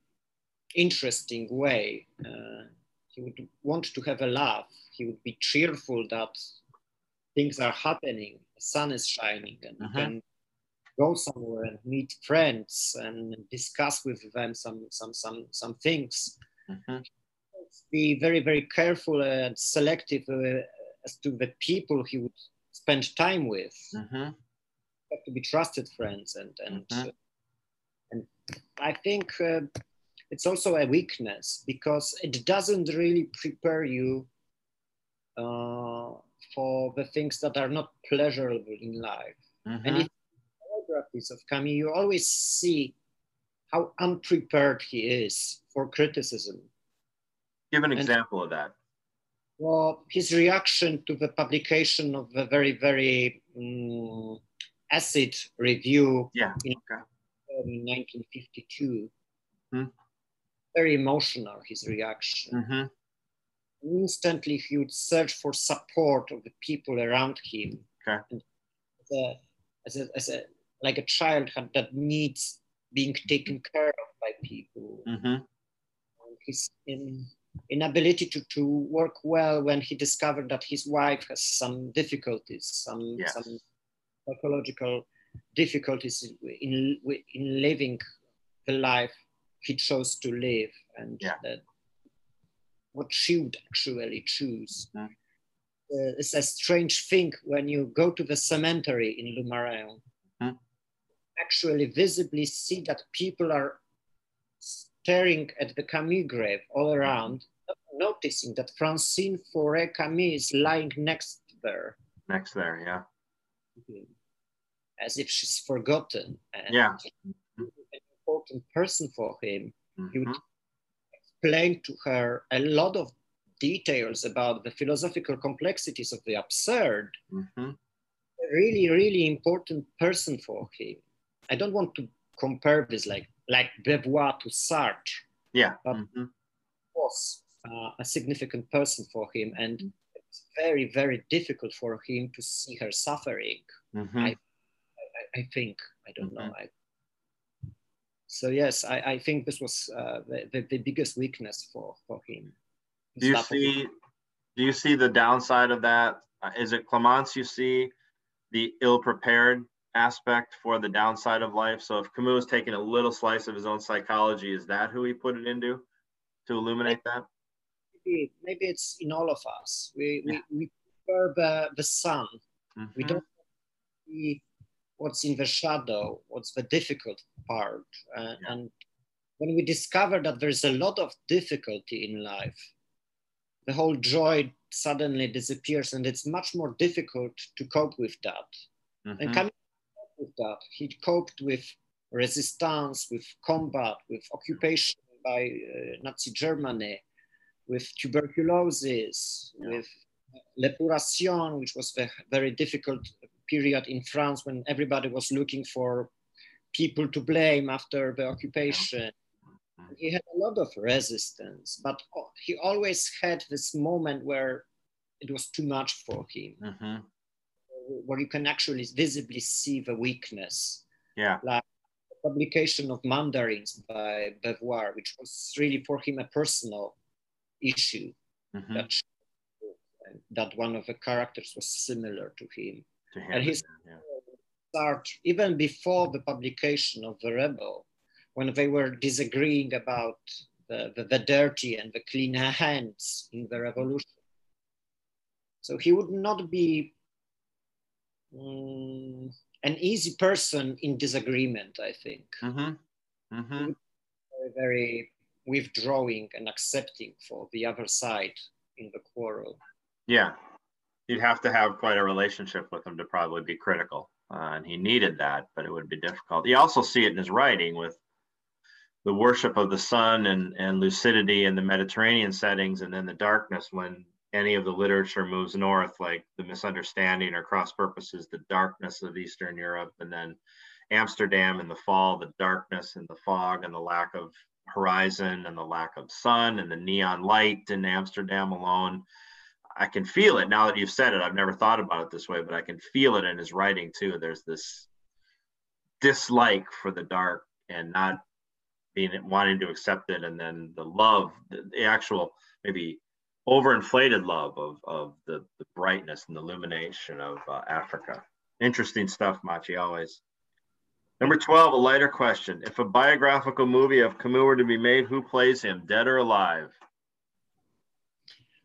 interesting way. Uh, he would want to have a laugh. He would be cheerful that things are happening, the sun is shining, and mm-hmm. Go somewhere and meet friends and discuss with them some some some some things. Mm-hmm. Be very very careful and selective uh, as to the people he would spend time with. Mm-hmm. Have to be trusted friends and and mm-hmm. uh, and I think uh, it's also a weakness because it doesn't really prepare you uh, for the things that are not pleasurable in life. Mm-hmm. And it biographies of Camus, you always see how unprepared he is for criticism. Give an example of that. Well, his reaction to the publication of the very, very um, acid review yeah. in, okay. in 1952. Hmm. Very emotional, his reaction. Mm-hmm. Instantly, he would search for support of the people around him. Okay. And as a, as a, as a, like a child that needs being taken care of by people. Mm-hmm. His in, inability to, to work well when he discovered that his wife has some difficulties, some, yes. some psychological difficulties in, in living the life he chose to live and yeah. that what she would actually choose. Mm. Uh, it's a strange thing when you go to the cemetery in Lourmarin, mm. Actually visibly see that people are staring at the Camus grave all around, noticing that Francine Faure Camus is lying next there. Next there, yeah. As if she's forgotten. And yeah. An important person for him. Mm-hmm. He would explain to her a lot of details about the philosophical complexities of the absurd. Mm-hmm. A really, really important person for him. I don't want to compare this like like Beauvoir to Sartre. Yeah. But mm-hmm. was uh, a significant person for him, and it's very, very difficult for him to see her suffering. Mm-hmm. I, I, I, think I don't know. I, so yes, I, I think this was uh, the, the, the, biggest weakness for, for him. Do you see? Do you see the downside of that? Uh, is it Clamence you see the ill-prepared aspect for the downside of life? So if Camus is taking a little slice of his own psychology, is that who he put it into to illuminate that? Maybe, maybe it's in all of us. We, yeah. we, we prefer the, the sun. Mm-hmm. We don't see what's in the shadow, what's the difficult part. Uh, yeah. And when we discover that there's a lot of difficulty in life, the whole joy suddenly disappears and it's much more difficult to cope with that. Mm-hmm. And coming that, he coped with resistance, with combat, with occupation by uh, Nazi Germany, with tuberculosis, yeah. with l'épuration, which was a very difficult period in France when everybody was looking for people to blame after the occupation. He had a lot of resistance, but he always had this moment where it was too much for him, mm-hmm. Where you can actually visibly see the weakness. Yeah. Like the publication of Mandarins by Beauvoir, which was really for him a personal issue. Mm-hmm. That, that one of the characters was similar to him. To him, and his yeah. start even before the publication of the Rebel, when they were disagreeing about the, the, the dirty and the clean hands in the revolution. So he would not be um, an easy person in disagreement, I think. Mm-hmm. Mm-hmm. Very, very withdrawing and accepting for the other side in the quarrel. Yeah, you'd have to have quite a relationship with him to probably be critical. Uh, and he needed that, but it would be difficult. You also see it in his writing with the worship of the sun and, and lucidity in the Mediterranean settings, and then the darkness when any of the literature moves north, like the misunderstanding or cross purposes, the darkness of Eastern Europe, and then Amsterdam in the fall, the darkness and the fog and the lack of horizon and the lack of sun and the neon light in Amsterdam alone. I can feel it now that you've said it. I've never thought about it this way, but I can feel it in his writing too. There's this dislike for the dark and not being wanting to accept it, and then the love, the, the actual maybe overinflated love of, of the, the brightness and the illumination of uh, Africa. Interesting stuff, Maciej, always. Number 12, a lighter question. If a biographical movie of Camus were to be made, who plays him, dead or alive?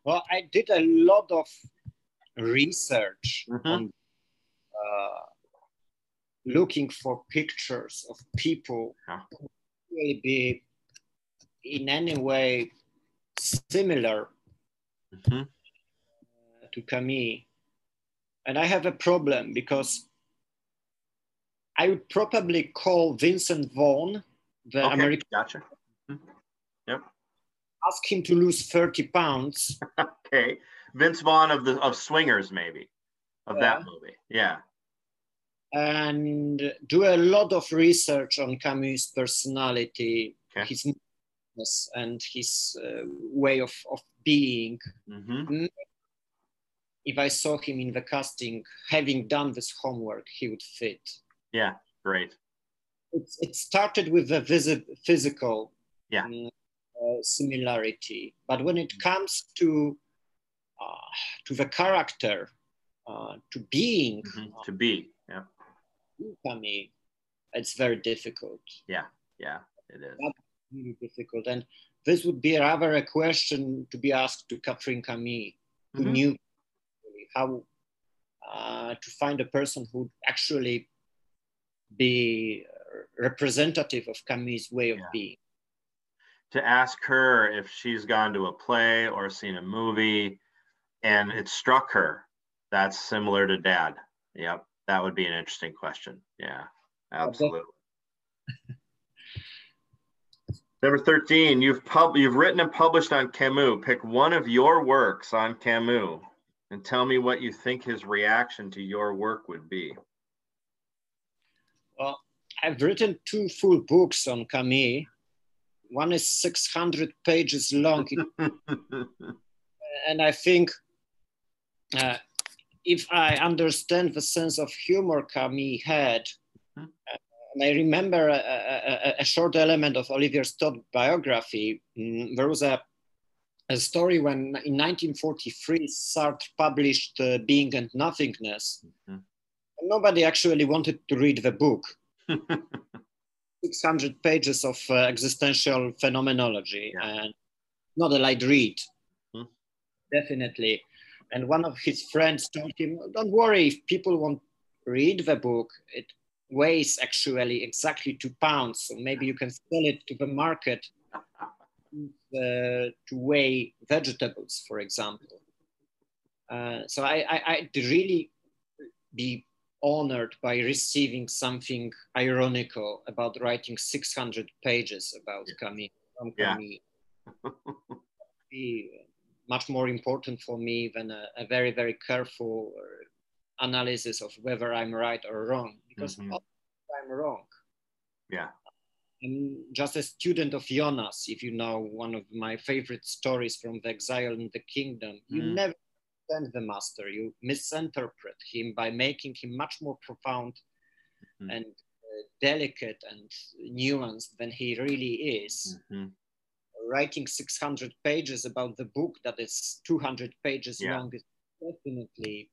Well, I did a lot of research Mhm. on uh, looking for pictures of people Yeah. who really be in any way similar Mhm. to Camus. And I have a problem because I would probably call Vincent Vaughn the okay, American. Gotcha. Mhm. Yep. Ask him to lose 30 pounds. <laughs> Okay. Vince Vaughn of the of Swingers, maybe, of that movie. Yeah. and do a lot of research on Camus' personality, Okay. his and his uh, way of, of being. hmm If I saw him in the casting, having done this homework, he would fit. Yeah. Great. It, it started with the visi- physical Yeah. mm, uh, similarity, but when it comes to uh, to the character, uh, to being Mhm. To be. Yeah. It's very difficult. Yeah. Yeah, it is. Really difficult. And this would be rather a question to be asked to Catherine Camus, who Mhm. knew how uh, to find a person who would actually be representative of Camus' way of Yeah. being. to ask her if she's gone to a play or seen a movie and it struck her that's similar to dad yep that would be an interesting question yeah absolutely <laughs> number 13 you've pub you've written and published on camus pick one of your works on camus and tell me what you think his reaction to your work would be Well, I've written two full books on Camus. One is 600 pages long. <laughs> and I think uh, if I understand the sense of humor Camus had, Mhm. uh, I remember a, a, a- short element of Olivier Todd's biography. mm, there was a, a story when in 1943 Sartre published uh, Being and Nothingness. Mhm. Nobody actually wanted to read the book. <laughs> 600 pages of uh, existential phenomenology Yeah. and not a light read Hmm. definitely and one of his friends told him don't worry if people won't read the book it weighs actually exactly two pounds so maybe you can sell it to the market uh, to weigh vegetables for example uh, so I, I, i'd really be honored by receiving something ironical about writing 600 pages about Yeah. Camus. From Yeah. Much more important for me than a, a very, very careful uh, analysis of whether I'm right or wrong, because Mhm. often I'm wrong. yeah I'm just a student of Jonas, if you know one of my favorite stories from the exile in the kingdom. You Mm. never understand the master, you misinterpret him by making him much more profound Mhm. and uh, delicate and nuanced than he really is. Mhm. Writing 600 pages about the book that is 200 pages Yeah. long is definitely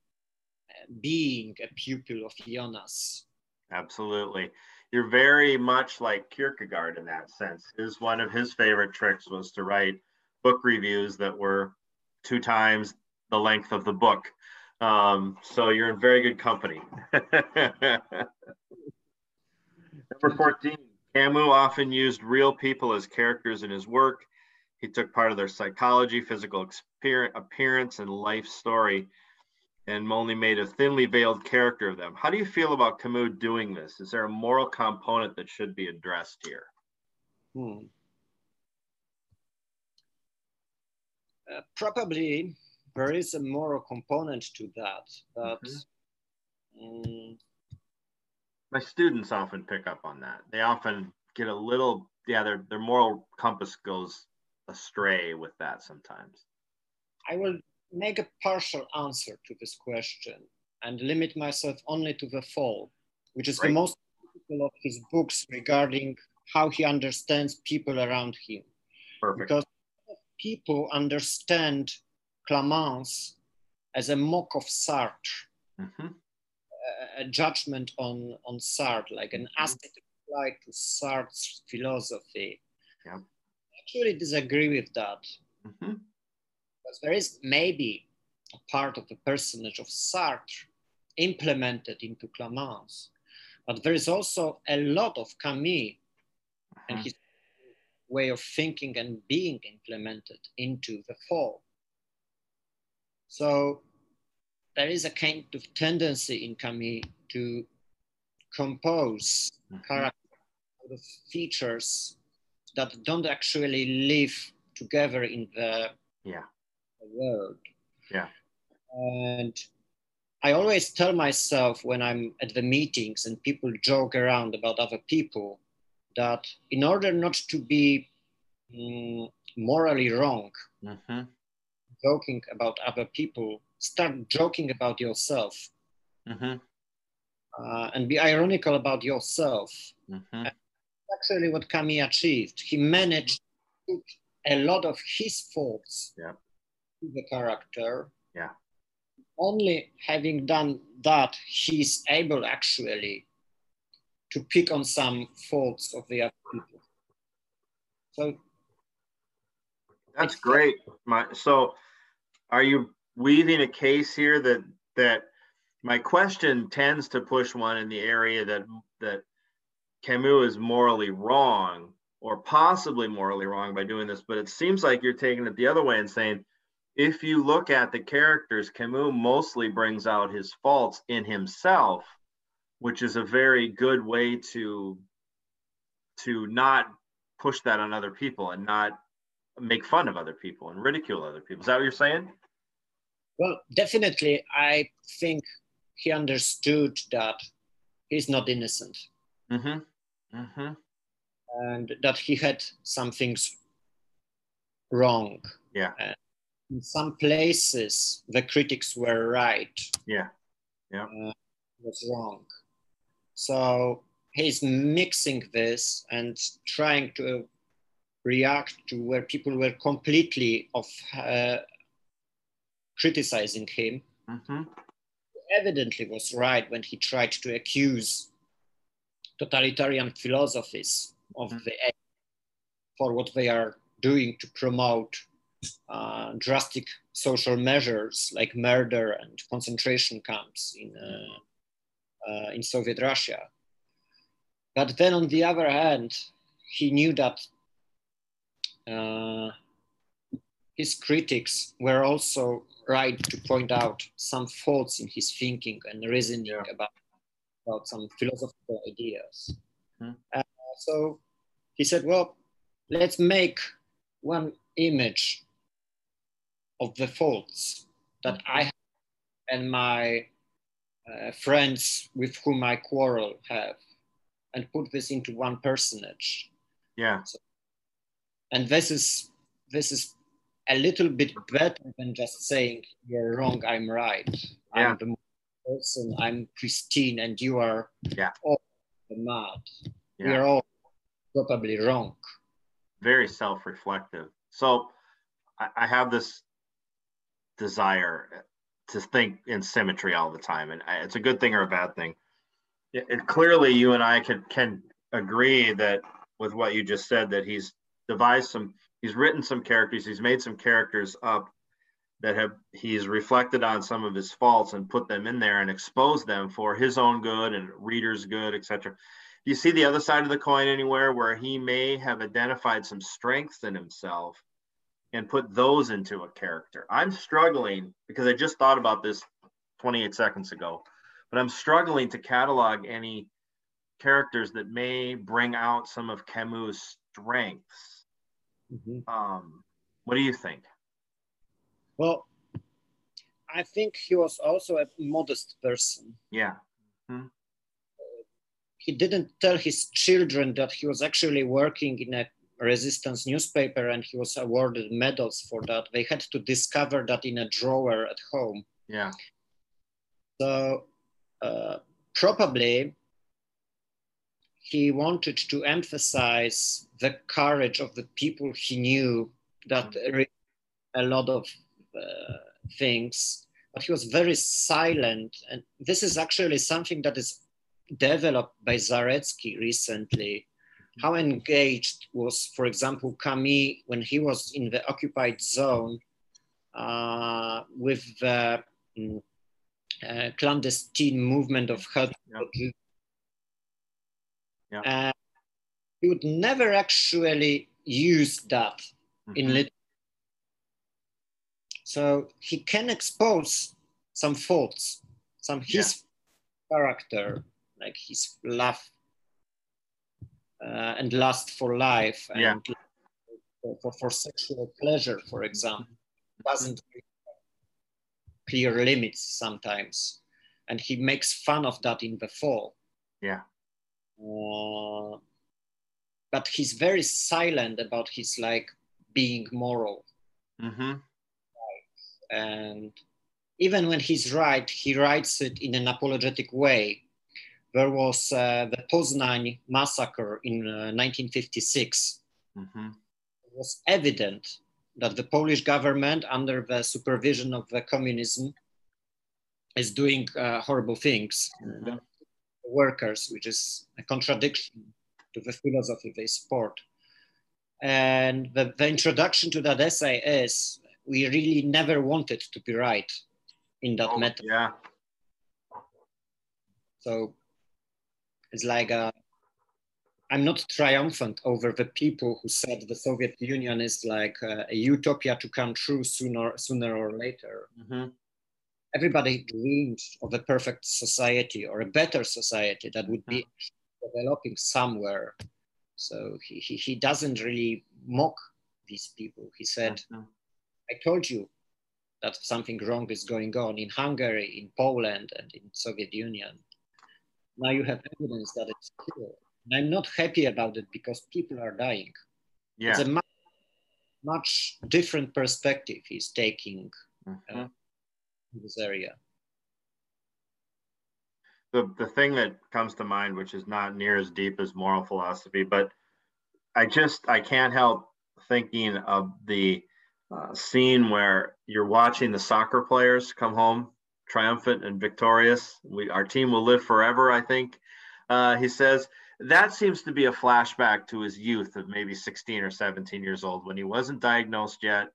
uh, being a pupil of Jonas. Absolutely. You're very much like Kierkegaard in that sense. His one of his favorite tricks was to write book reviews that were two times the length of the book. Um, so you're in very good company. <laughs> Number 14, Camus often used real people as characters in his work. He took part of their psychology, physical appearance, and life story and only made a thinly veiled character of them. How do you feel about Camus doing this? Is there a moral component that should be addressed here? Hmm. Uh, probably there is a moral component to that, but mm, My students often pick up on that. They often get a little, yeah, their, their moral compass goes astray with that sometimes. I will make a partial answer to this question and limit myself only to the fall, which is Right. the most of his books regarding how he understands people around him. Perfect. Because people understand Clamence as a mock of Sartre, Mhm. a, a judgment on, on Sartre, like an Mhm. aesthetic applied to Sartre's philosophy. Yeah. I actually disagree with that. Mhm. Because there is maybe a part of the personage of Sartre implemented into Clamence, but there is also a lot of Camus and Mhm. his way of thinking and being implemented into the fall. So there is a kind of tendency in Camus to compose Mhm. characters of features that don't actually live together in the yeah world. Yeah. And I always tell myself when I'm at the meetings and people joke around about other people that in order not to be mm, morally wrong, mm-hmm. joking about other people, start joking about yourself. Mm-hmm. Uh, and be ironical about yourself. Mm-hmm. Actually, what Camus achieved, he managed to put a lot of his faults yeah. The character. Yeah. Only having done that, he's able actually to pick on some faults of the other people. So that's great. My, so are you weaving a case here that that my question tends to push one in the area that that Camus is morally wrong or possibly morally wrong by doing this, but it seems like you're taking it the other way and saying if you look at the characters, Camus mostly brings out his faults in himself, which is a very good way to to not push that on other people and not make fun of other people and ridicule other people. Is that what you're saying? Well, definitely, I think he understood that he's not innocent. Mm-hmm. Mm-hmm. And that he had some things wrong. Yeah. Uh, in some places, the critics were right. Yeah. Yeah. Uh, was wrong. So he's mixing this and trying to react to where people were completely of uh, criticizing him. Mm-hmm evidently was right when he tried to accuse totalitarian philosophies of mm-hmm. the for what they are doing to promote uh, drastic social measures like murder and concentration camps in, uh, uh, in Soviet Russia. But then, on the other hand, he knew that uh, his critics were also right to point out some faults in his thinking and reasoning yeah. about, about some philosophical ideas. Hmm. Uh, so he said, well, let's make one image of the faults that I have and my uh, friends with whom I quarrel have and put this into one personage. Yeah. So, and this is this is a little bit better than just saying you're wrong, I'm right. Yeah. I'm the person, I'm Christine, and you are yeah. all mad. Yeah. We're all probably wrong. Very self-reflective. So I, I have this desire to think in symmetry all the time, and it's a good thing or a bad thing. It, it, clearly, you and I can can agree that with what you just said that he's devised some he's written some characters, he's made some characters up that have he's reflected on some of his faults and put them in there and exposed them for his own good and readers' good, etc. Do you see the other side of the coin anywhere where he may have identified some strengths in himself and put those into a character? I'm struggling because I just thought about this 28 seconds ago, but I'm struggling to catalog any characters that may bring out some of Camus' strengths Mm-hmm. Um, what do you think? Well, I think he was also a modest person. Yeah. Mm-hmm. He didn't tell his children that he was actually working in a resistance newspaper and he was awarded medals for that. They had to discover that in a drawer at home. Yeah. So uh, probably he wanted to emphasize the courage of the people he knew that a lot of uh, things but he was very silent and this is actually something that is developed by zaretsky recently how engaged was for example camus when he was in the occupied zone uh, with the mm, uh, clandestine movement of help yeah yeah. Uh, he would never actually use that mm-hmm. in literature. So he can expose some faults, some his yeah. character, like his laugh, uh, and lust for life and Yeah. for, for, for sexual pleasure, for example, doesn't clear limits sometimes. And he makes fun of that in the fall. Yeah. Uh, but he's very silent about his like being moral. Mm-hmm. And even when he's right, he writes it in an apologetic way. There was uh, the Poznań massacre in uh, 1956. Mm-hmm. It was evident that the Polish government, under the supervision of the communism, is doing uh, horrible things. Mhm. Workers, which is a contradiction to the philosophy they support. And the, the introduction to that essay is we really never wanted to be right in that Oh, matter. yeah. So it's like a, I'm not triumphant over the people who said the Soviet Union is like a, a utopia to come true sooner, sooner or later. Mm-hmm. Everybody dreamed of a perfect society or a better society that would be mm-hmm. developing somewhere. So he, he, he doesn't really mock these people. He said, mm-hmm. I told you that something wrong is going on in Hungary, in Poland, and in Soviet Union. Now you have evidence that it's true. And I'm not happy about it because people are dying. Yeah. It's a much, much different perspective he's taking Mhm. in this area. the the thing that comes to mind, which is not near as deep as moral philosophy, but I just I can't help thinking of the uh, scene where you're watching the soccer players come home triumphant and victorious. We our team will live forever. I think uh, he says that seems to be a flashback to his youth of maybe 16 or 17 years old when he wasn't diagnosed yet,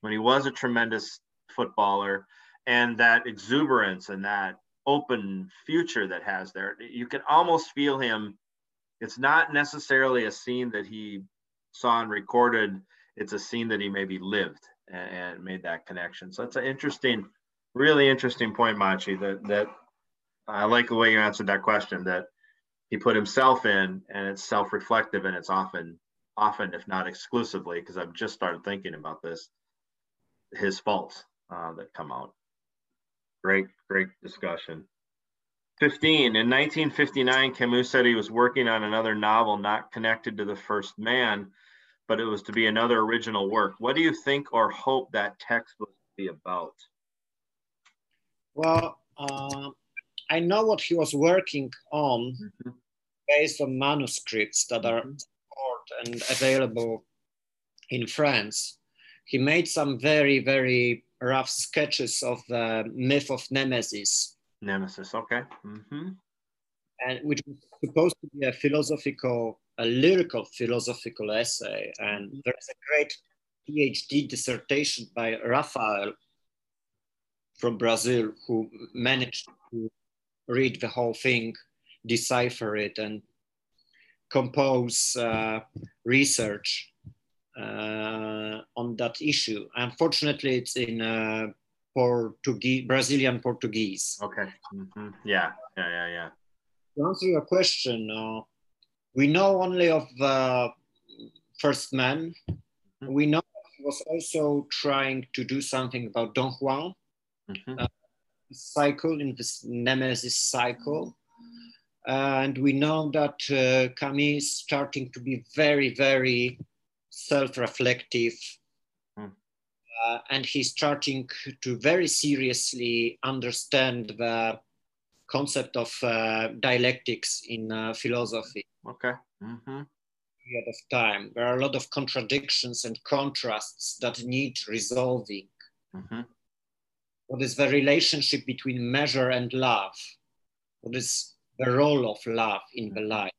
when he was a tremendous footballer, and that exuberance and that open future that has there. You can almost feel him. It's not necessarily a scene that he saw and recorded. It's a scene that he maybe lived and, and made that connection. So it's an interesting, really interesting point, Maciej. That that I like the way you answered that question. That he put himself in, and it's self-reflective, and it's often, often if not exclusively, because I've just started thinking about this, his faults uh, that come out. Great, great discussion. 15. In 1959, Camus said he was working on another novel not connected to the first man, but it was to be another original work. What do you think or hope that text was to be about? Well, uh, I know what he was working on Mhm. based on manuscripts that are Mhm. stored and available in France. He made some very, very rough sketches of the myth of Nemesis, Nemesis. Okay. hmm and which was supposed to be a philosophical, a lyrical philosophical essay. And there's a great PhD dissertation by Rafael from Brazil who managed to read the whole thing, decipher it, and compose uh, research uh, on that issue. Unfortunately, it's in uh, Portuguese, Brazilian Portuguese. Okay. hmm Yeah. Yeah. Yeah. Yeah. To answer your question, uh, we know only of the first man. We know he was also trying to do something about Don Juan hmm cycle in this Nemesis cycle. and we know that uh, Camus is starting to be very, very self-reflective. Hmm. Uh, and he's starting to very seriously understand the concept of uh, dialectics in uh, philosophy Okay. hmm period of time. There are a lot of contradictions and contrasts that need resolving. hmm What is the relationship between measure and love? What is the role of love in the life?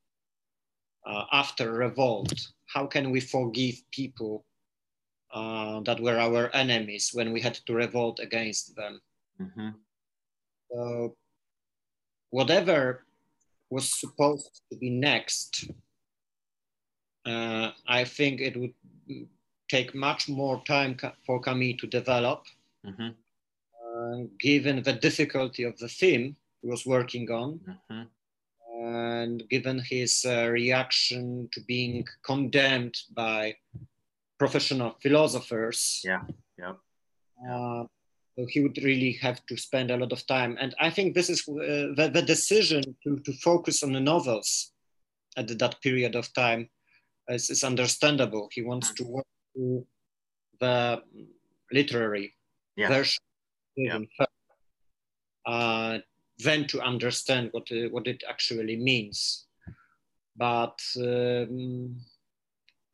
Uh, after revolt, how can we forgive people uh, that were our enemies when we had to revolt against them? hmm So, whatever was supposed to be next, uh, I think it would take much more time for Camus to develop, hmm uh, given the difficulty of the theme he was working on. hmm and given his uh, reaction to being condemned by professional philosophers. Yeah, yeah. Uh, so he would really have to spend a lot of time. And I think this is uh, the, the, decision to, to focus on the novels at that period of time is, is understandable. He wants to work through the literary yeah. version yeah. Uh, then to understand what, uh, what it actually means. But um,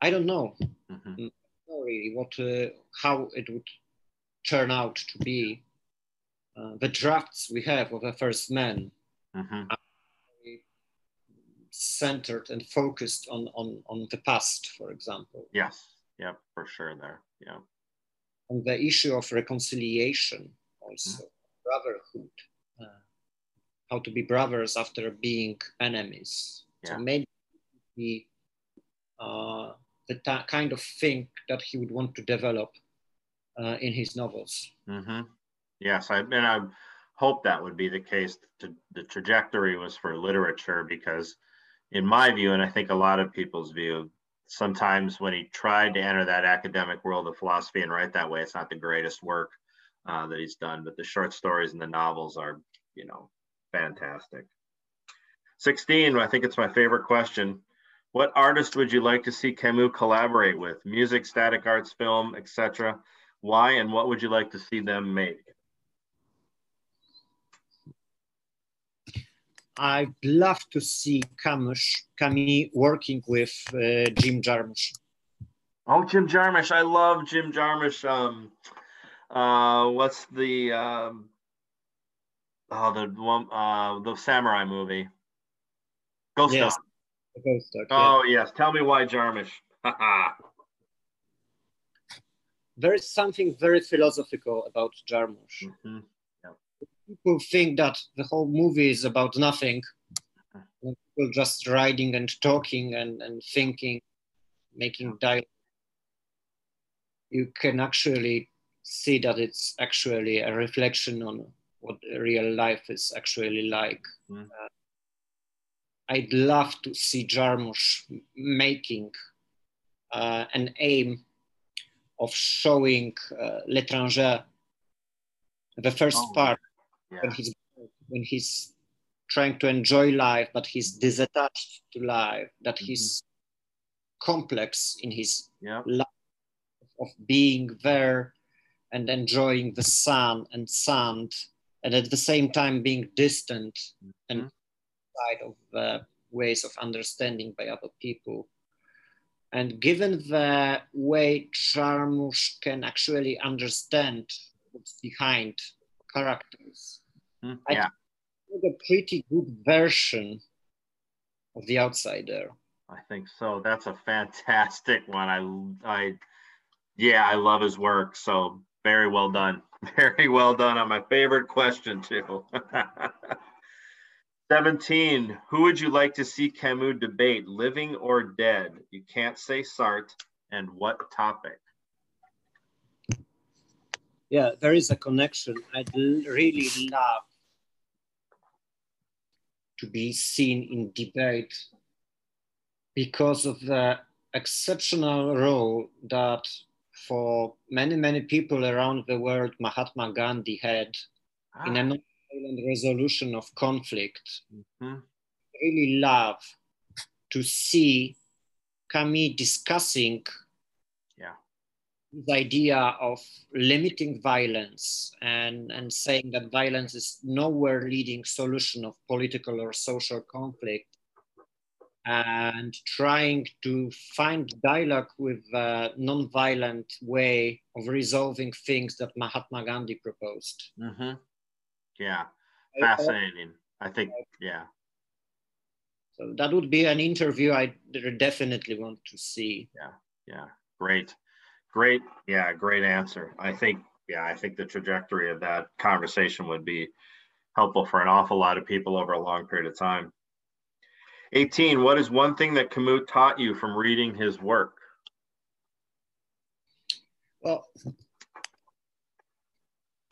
I don't know. Mm-hmm. Really, what uh, how it would turn out to be. Uh, the drafts we have of the first man mm-hmm. are centered and focused on, on, on the past, for example. Yes, yeah, for sure there, yeah. On the issue of reconciliation also, mm-hmm. brotherhood, uh, how to be brothers after being enemies. Yeah. So maybe uh, the ta- kind of thing that he would want to develop uh, in his novels. Mm-hmm. Yes, I, and I hope that would be the case. The trajectory was for literature because, in my view, and I think a lot of people's view, sometimes when he tried to enter that academic world of philosophy and write that way, it's not the greatest work uh, that he's done. But the short stories and the novels are, you know, fantastic. 16, I think it's my favorite question. What artist would you like to see Camus collaborate with? Music, static arts, film, etc. Why and what would you like to see them make? I'd love to see Camus, Camus working with uh, Jim Jarmusch. Oh, Jim Jarmusch! I love Jim Jarmusch. Um, uh, what's the um, oh the one uh, the samurai movie? Ghost yes. Dog. Ghost Dog. Oh yeah. yes, tell me why Jarmusch. there is something very philosophical about Jarmusch. Mm-hmm. People think that the whole movie is about nothing. Mm-hmm. People just riding and talking and, and thinking, making dialogue. You can actually see that it's actually a reflection on what real life is actually like. Mm-hmm. Uh, I'd love to see Jarmusch making uh, an aim of showing uh, l'étranger, the first oh, part yeah. when he's when he's trying to enjoy life, but he's disattached to life, that mm-hmm. he's complex in his yeah. life of being there and enjoying the sun and sand, and at the same time being distant mm-hmm. and side of the ways of understanding by other people. And given the way Jarmusch can actually understand what's behind characters, mm, yeah. I think a pretty good version of The Outsider. I think so. That's a fantastic one. I, I, yeah, I love his work. So very well done. <laughs> Very well done on my favorite question too. <laughs> 17. Who would you like to see Camus debate, living or dead? You can't say Sartre. And what topic? Yeah, there is a connection. I'd really love to be seen in debate because of the exceptional role that for many, many people around the world Mahatma Gandhi had ah. in a violent resolution of conflict. Mm-hmm. Really love to see Camus discussing yeah. the idea of limiting violence and, and saying that violence is nowhere leading solution of political or social conflict and trying to find dialogue with a non-violent way of resolving things that Mahatma Gandhi proposed. Mm-hmm. Yeah, fascinating. I think, yeah. So that would be an interview I definitely want to see. Yeah, yeah, great, great, yeah, great answer. I think, yeah, I think the trajectory of that conversation would be helpful for an awful lot of people over a long period of time. 18, what is one thing that Camus taught you from reading his work? Well,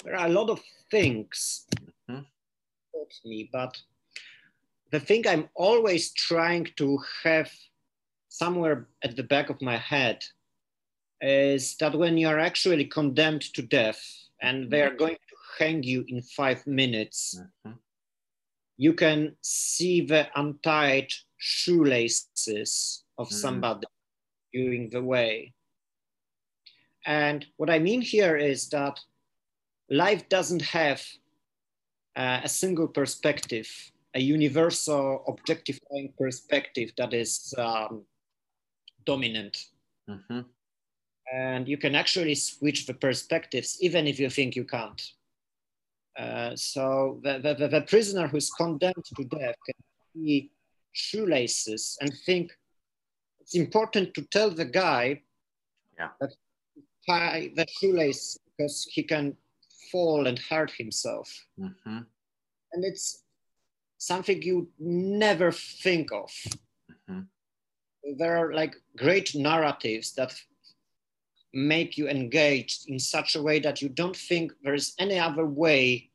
there are a lot of things mm-hmm. taught me, but the thing I'm always trying to have somewhere at the back of my head is that when you're actually condemned to death and they are going to hang you in five minutes, mm-hmm. You can see the untied shoelaces of mm-hmm. somebody during the way. And what I mean here is that life doesn't have uh, a single perspective, a universal objectifying perspective that is um, dominant. Mm-hmm. And you can actually switch the perspectives even if you think you can't. Uh, so the, the, the, prisoner who's condemned to death can see shoelaces and think it's important to tell the guy yeah. that tie the shoelace because he can fall and hurt himself. Mm-hmm. And it's something you never think of there are like great narratives that make you engaged in such a way that you don't think there is any other way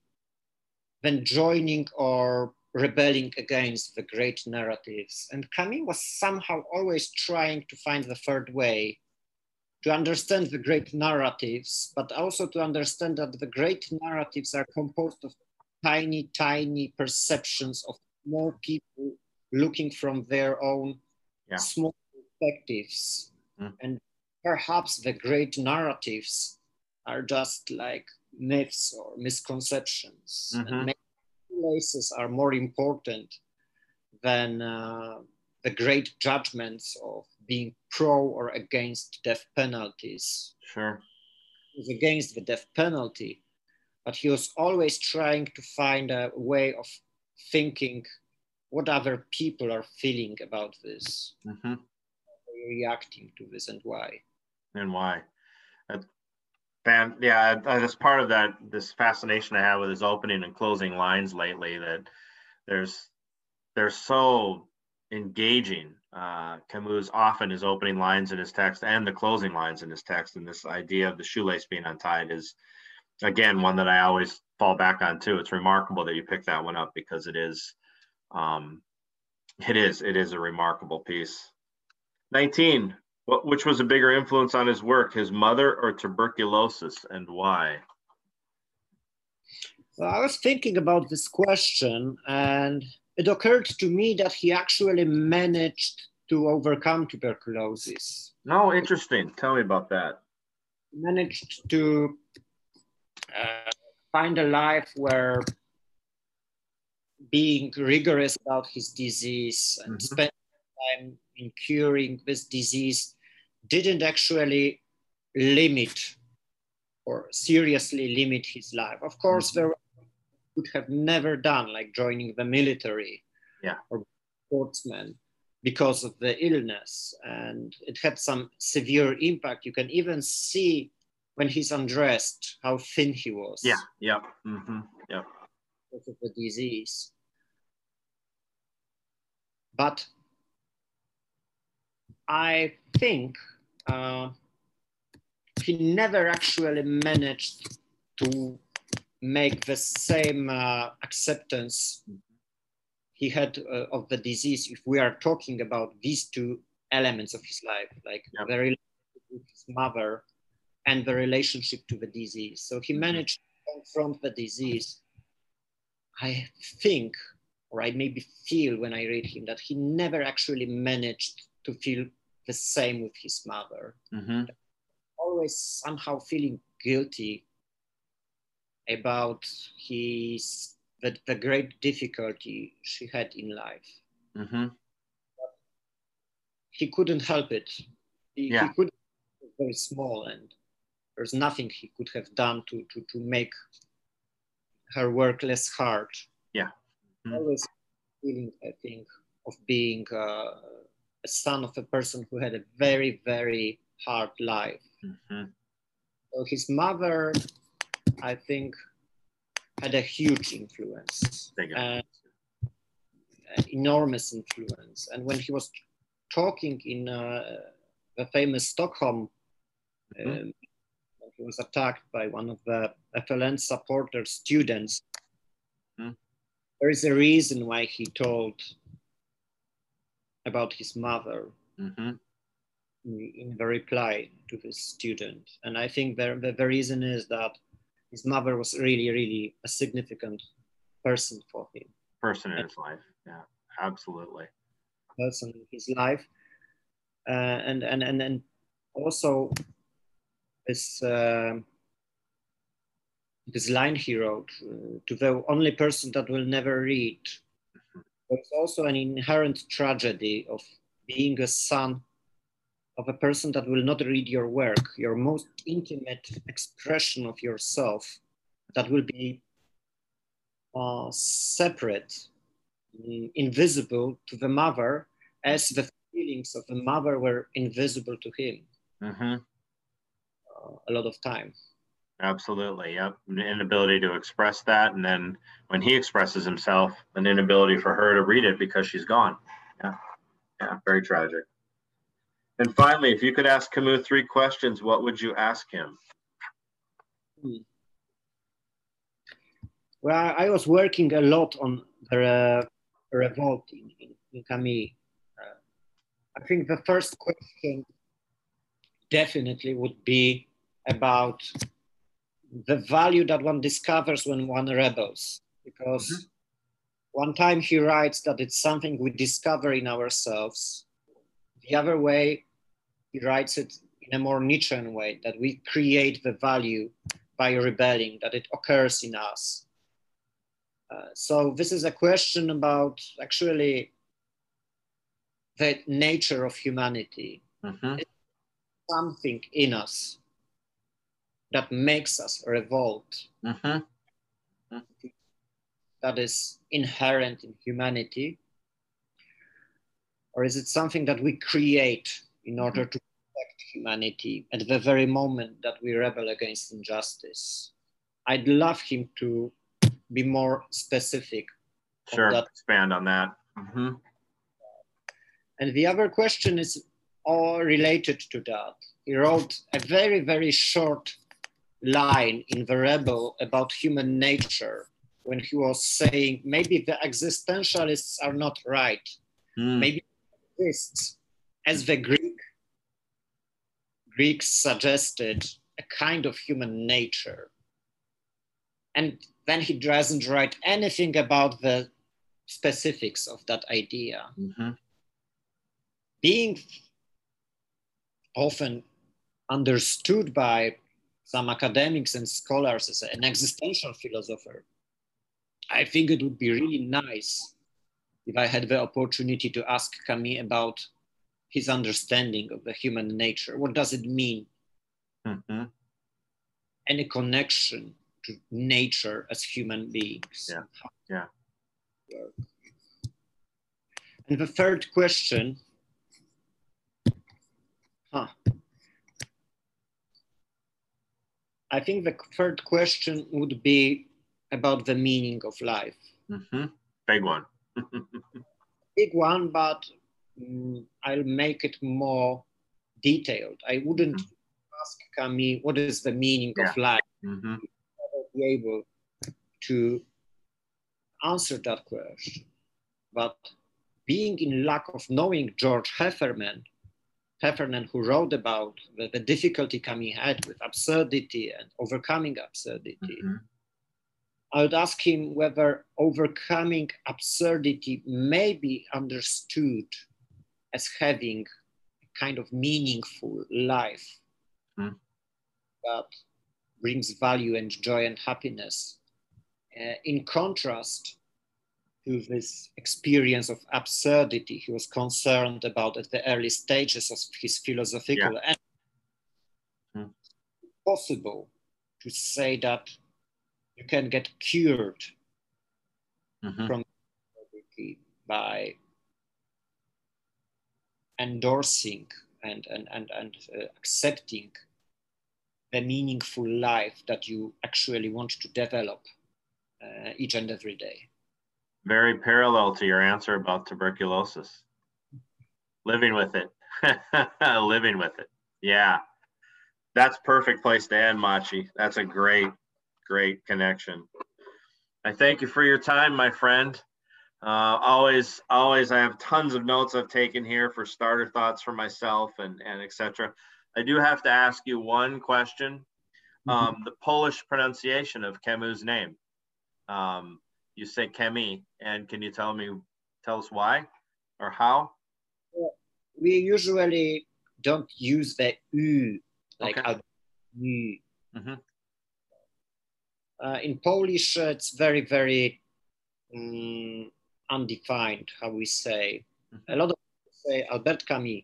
than joining or rebelling against the great narratives. And Camus was somehow always trying to find the third way to understand the great narratives, but also to understand that the great narratives are composed of tiny, tiny perceptions of more people looking from their own yeah. small perspectives. Mm. And perhaps the great narratives are just like myths or misconceptions. Mm-hmm. And places are more important than uh, the great judgments of being pro or against death penalties. Sure. He was against the death penalty, but he was always trying to find a way of thinking what other people are feeling about this, mm-hmm. reacting to this, and why. And why? fan, yeah, that's part of that. This fascination I have with his opening and closing lines lately. That there's they're so engaging. Uh, Camus often his opening lines in his text and the closing lines in his text, and this idea of the shoelace being untied is again one that I always fall back on too. It's remarkable that you picked that one up because it is um, it is it is a remarkable piece 19 what, which was a bigger influence on his work his mother or tuberculosis and why? Well, i was thinking about this question and it occurred to me that he actually managed to overcome tuberculosis. No interesting. Tell me about that. Managed to uh, find a life where being rigorous about his disease and mm-hmm. spending time in curing this disease didn't actually limit or seriously limit his life. Of course, mm-hmm. there would have never done like joining the military yeah. or sportsman because of the illness and it had some severe impact you can even see when he's undressed how thin he was yeah yeah mm-hmm. yeah because of the disease. But I think uh, he never actually managed to make the same uh, acceptance he had uh, of the disease if we are talking about these two elements of his life, like yep. the relationship with his mother and the relationship to the disease. So he mm-hmm. managed to confront the disease I think, or I maybe feel when I read him, that he never actually managed to feel the same with his mother. Mm-hmm. Always somehow feeling guilty about his the, the great difficulty she had in life. Mm-hmm. He couldn't help it. He, yeah. he could very small and there's nothing he could have done to, to, to make her work less hard. Yeah. Mm-hmm. Always feeling, I think, of being uh, a son of a person who had a very, very hard life. Mm-hmm. So his mother, I think, had a huge influence, uh, enormous influence. And when he was talking in uh, the famous Stockholm mm-hmm. um, he was attacked by one of the FLN supporter students. Hmm. there is a reason why he told about his mother Mm-hmm. in the reply to the student. And I think the, the, the reason is that his mother was really, really a significant person for him. Person in his life. Yeah, absolutely. Person in his life. Uh, and, and, and, and also this, uh, this line he wrote uh, to the only person that will never read. There's also an inherent tragedy of being a son of a person that will not read your work, your most intimate expression of yourself, that will be uh, separate, mm, invisible to the mother, as the feelings of the mother were invisible to him Mm-hmm. uh, a lot of time. Absolutely. Yep. An inability to express that. And then when he expresses himself, an inability for her to read it because she's gone. Yeah. Yeah. Very tragic. And finally, if you could ask Camus three questions, what would you ask him? Well, I was working a lot on the uh, revolt in, in, in Camus. Uh, I think the first question definitely would be about the value that one discovers when one rebels. Because Mhm. one time he writes that it's something we discover in ourselves. The other way, he writes it in a more Nietzschean way that we create the value by rebelling, that it occurs in us. Uh, so this is a question about actually the nature of humanity, Mm-hmm. something in us that makes us revolt, Mm-hmm. that is inherent in humanity? Or is it something that we create in order to protect humanity at the very moment that we rebel against injustice? I'd love him to be more specific. Sure. Expand on that. Mm-hmm. And the other question is all related to that. He wrote a very, very short line in The Rebel about human nature when he was saying maybe the existentialists are not right. Mm. Maybe exists, as the Greek Greeks suggested, a kind of human nature. And then he doesn't write anything about the specifics of that idea. Mm-hmm. being often understood by some academics and scholars as an existential philosopher, I think it would be really nice if I had the opportunity to ask Camus about his understanding of the human nature. What does it mean? Mm-hmm. Any connection to nature as human beings? Yeah, yeah. And the third question I think the third question would be about the meaning of life. Mm-hmm. Big one. <laughs> Big one, but mm, I'll make it more detailed. I wouldn't ask Camus what is the meaning of life. mm-hmm. Be able to answer that question. But being in lack of knowing George Heffernan, Heffernan, who wrote about the, the difficulty Camus had with absurdity and overcoming absurdity, Mm-hmm. I would ask him whether overcoming absurdity may be understood as having a kind of meaningful life Hmm. that brings value and joy and happiness. Uh, in contrast to this experience of absurdity, he was concerned about at the early stages of his philosophical and Hmm. possible to say that you can get cured Mm-hmm. from by endorsing and, and, and, and uh, accepting the meaningful life that you actually want to develop uh, each and every day. Very parallel to your answer about tuberculosis. Living with it. <laughs> Living with it. Yeah. That's perfect place to end, Maciej. That's a great, great connection. I thank you for your time, my friend. Uh, always, always, I have tons of notes I've taken here for starter thoughts for myself and, and etc. I do have to ask you one question. Mm-hmm. Um, the Polish pronunciation of Camus' name. Um, you say Kemi, and can you tell me, tell us why or how? We usually don't use the U like okay. Mm-hmm. Uh, in Polish, uh, it's very, very um, undefined, how we say. Mm-hmm. A lot of people say Albert Camus.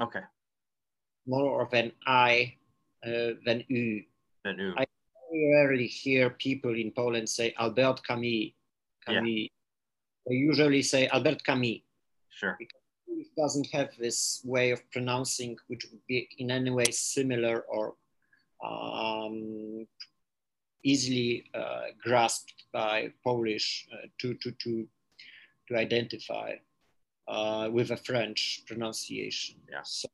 Okay. More of an I uh, than U. Than U. I rarely hear people in Poland say Albert Camus. Camus. Yeah. They usually say Albert Camus. Sure. Because it doesn't have this way of pronouncing which would be in any way similar or um, easily uh, grasped by Polish uh, to, to, to, to identify uh, with a French pronunciation. Yeah. So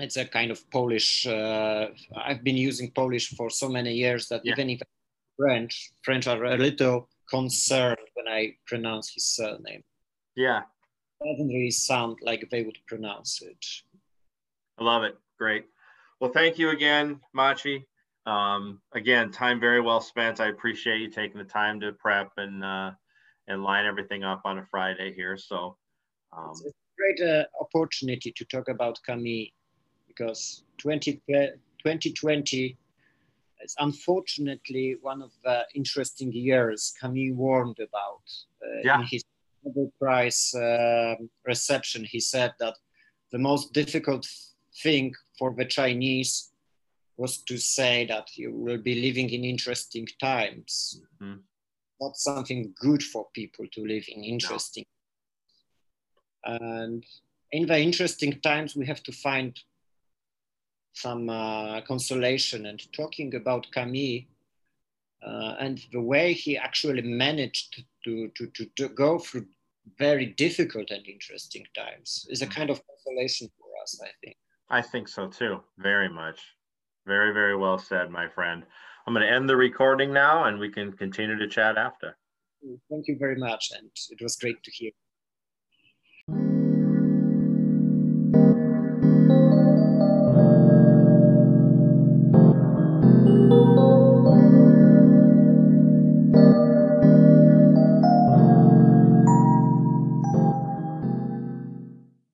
it's a kind of Polish. Uh, I've been using Polish for so many years that yeah. even if French, French are a little concerned when I pronounce his surname. Yeah. It doesn't really sound like they would pronounce it. I love it. Great. Well, thank you again, Maciej. Um, again, time very well spent. I appreciate you taking the time to prep and uh, and line everything up on a Friday here. So um, it's a great uh, opportunity to talk about Camus because 20, 2020 is unfortunately one of the interesting years Camus warned about. Uh, yeah. In his Nobel Prize uh, reception, he said that the most difficult thing for the Chinese was to say that you will be living in interesting times. Mm-hmm. Not something good for people to live in interesting. No. And in the interesting times, we have to find some uh, consolation and talking about Camille uh, and the way he actually managed to, to, to, to, go through very difficult and interesting times is a kind of consolation for us, I think. I think so too, very much. Very, very well said, my friend. I'm going to end the recording now and we can continue to chat after. Thank you very much. And it was great to hear.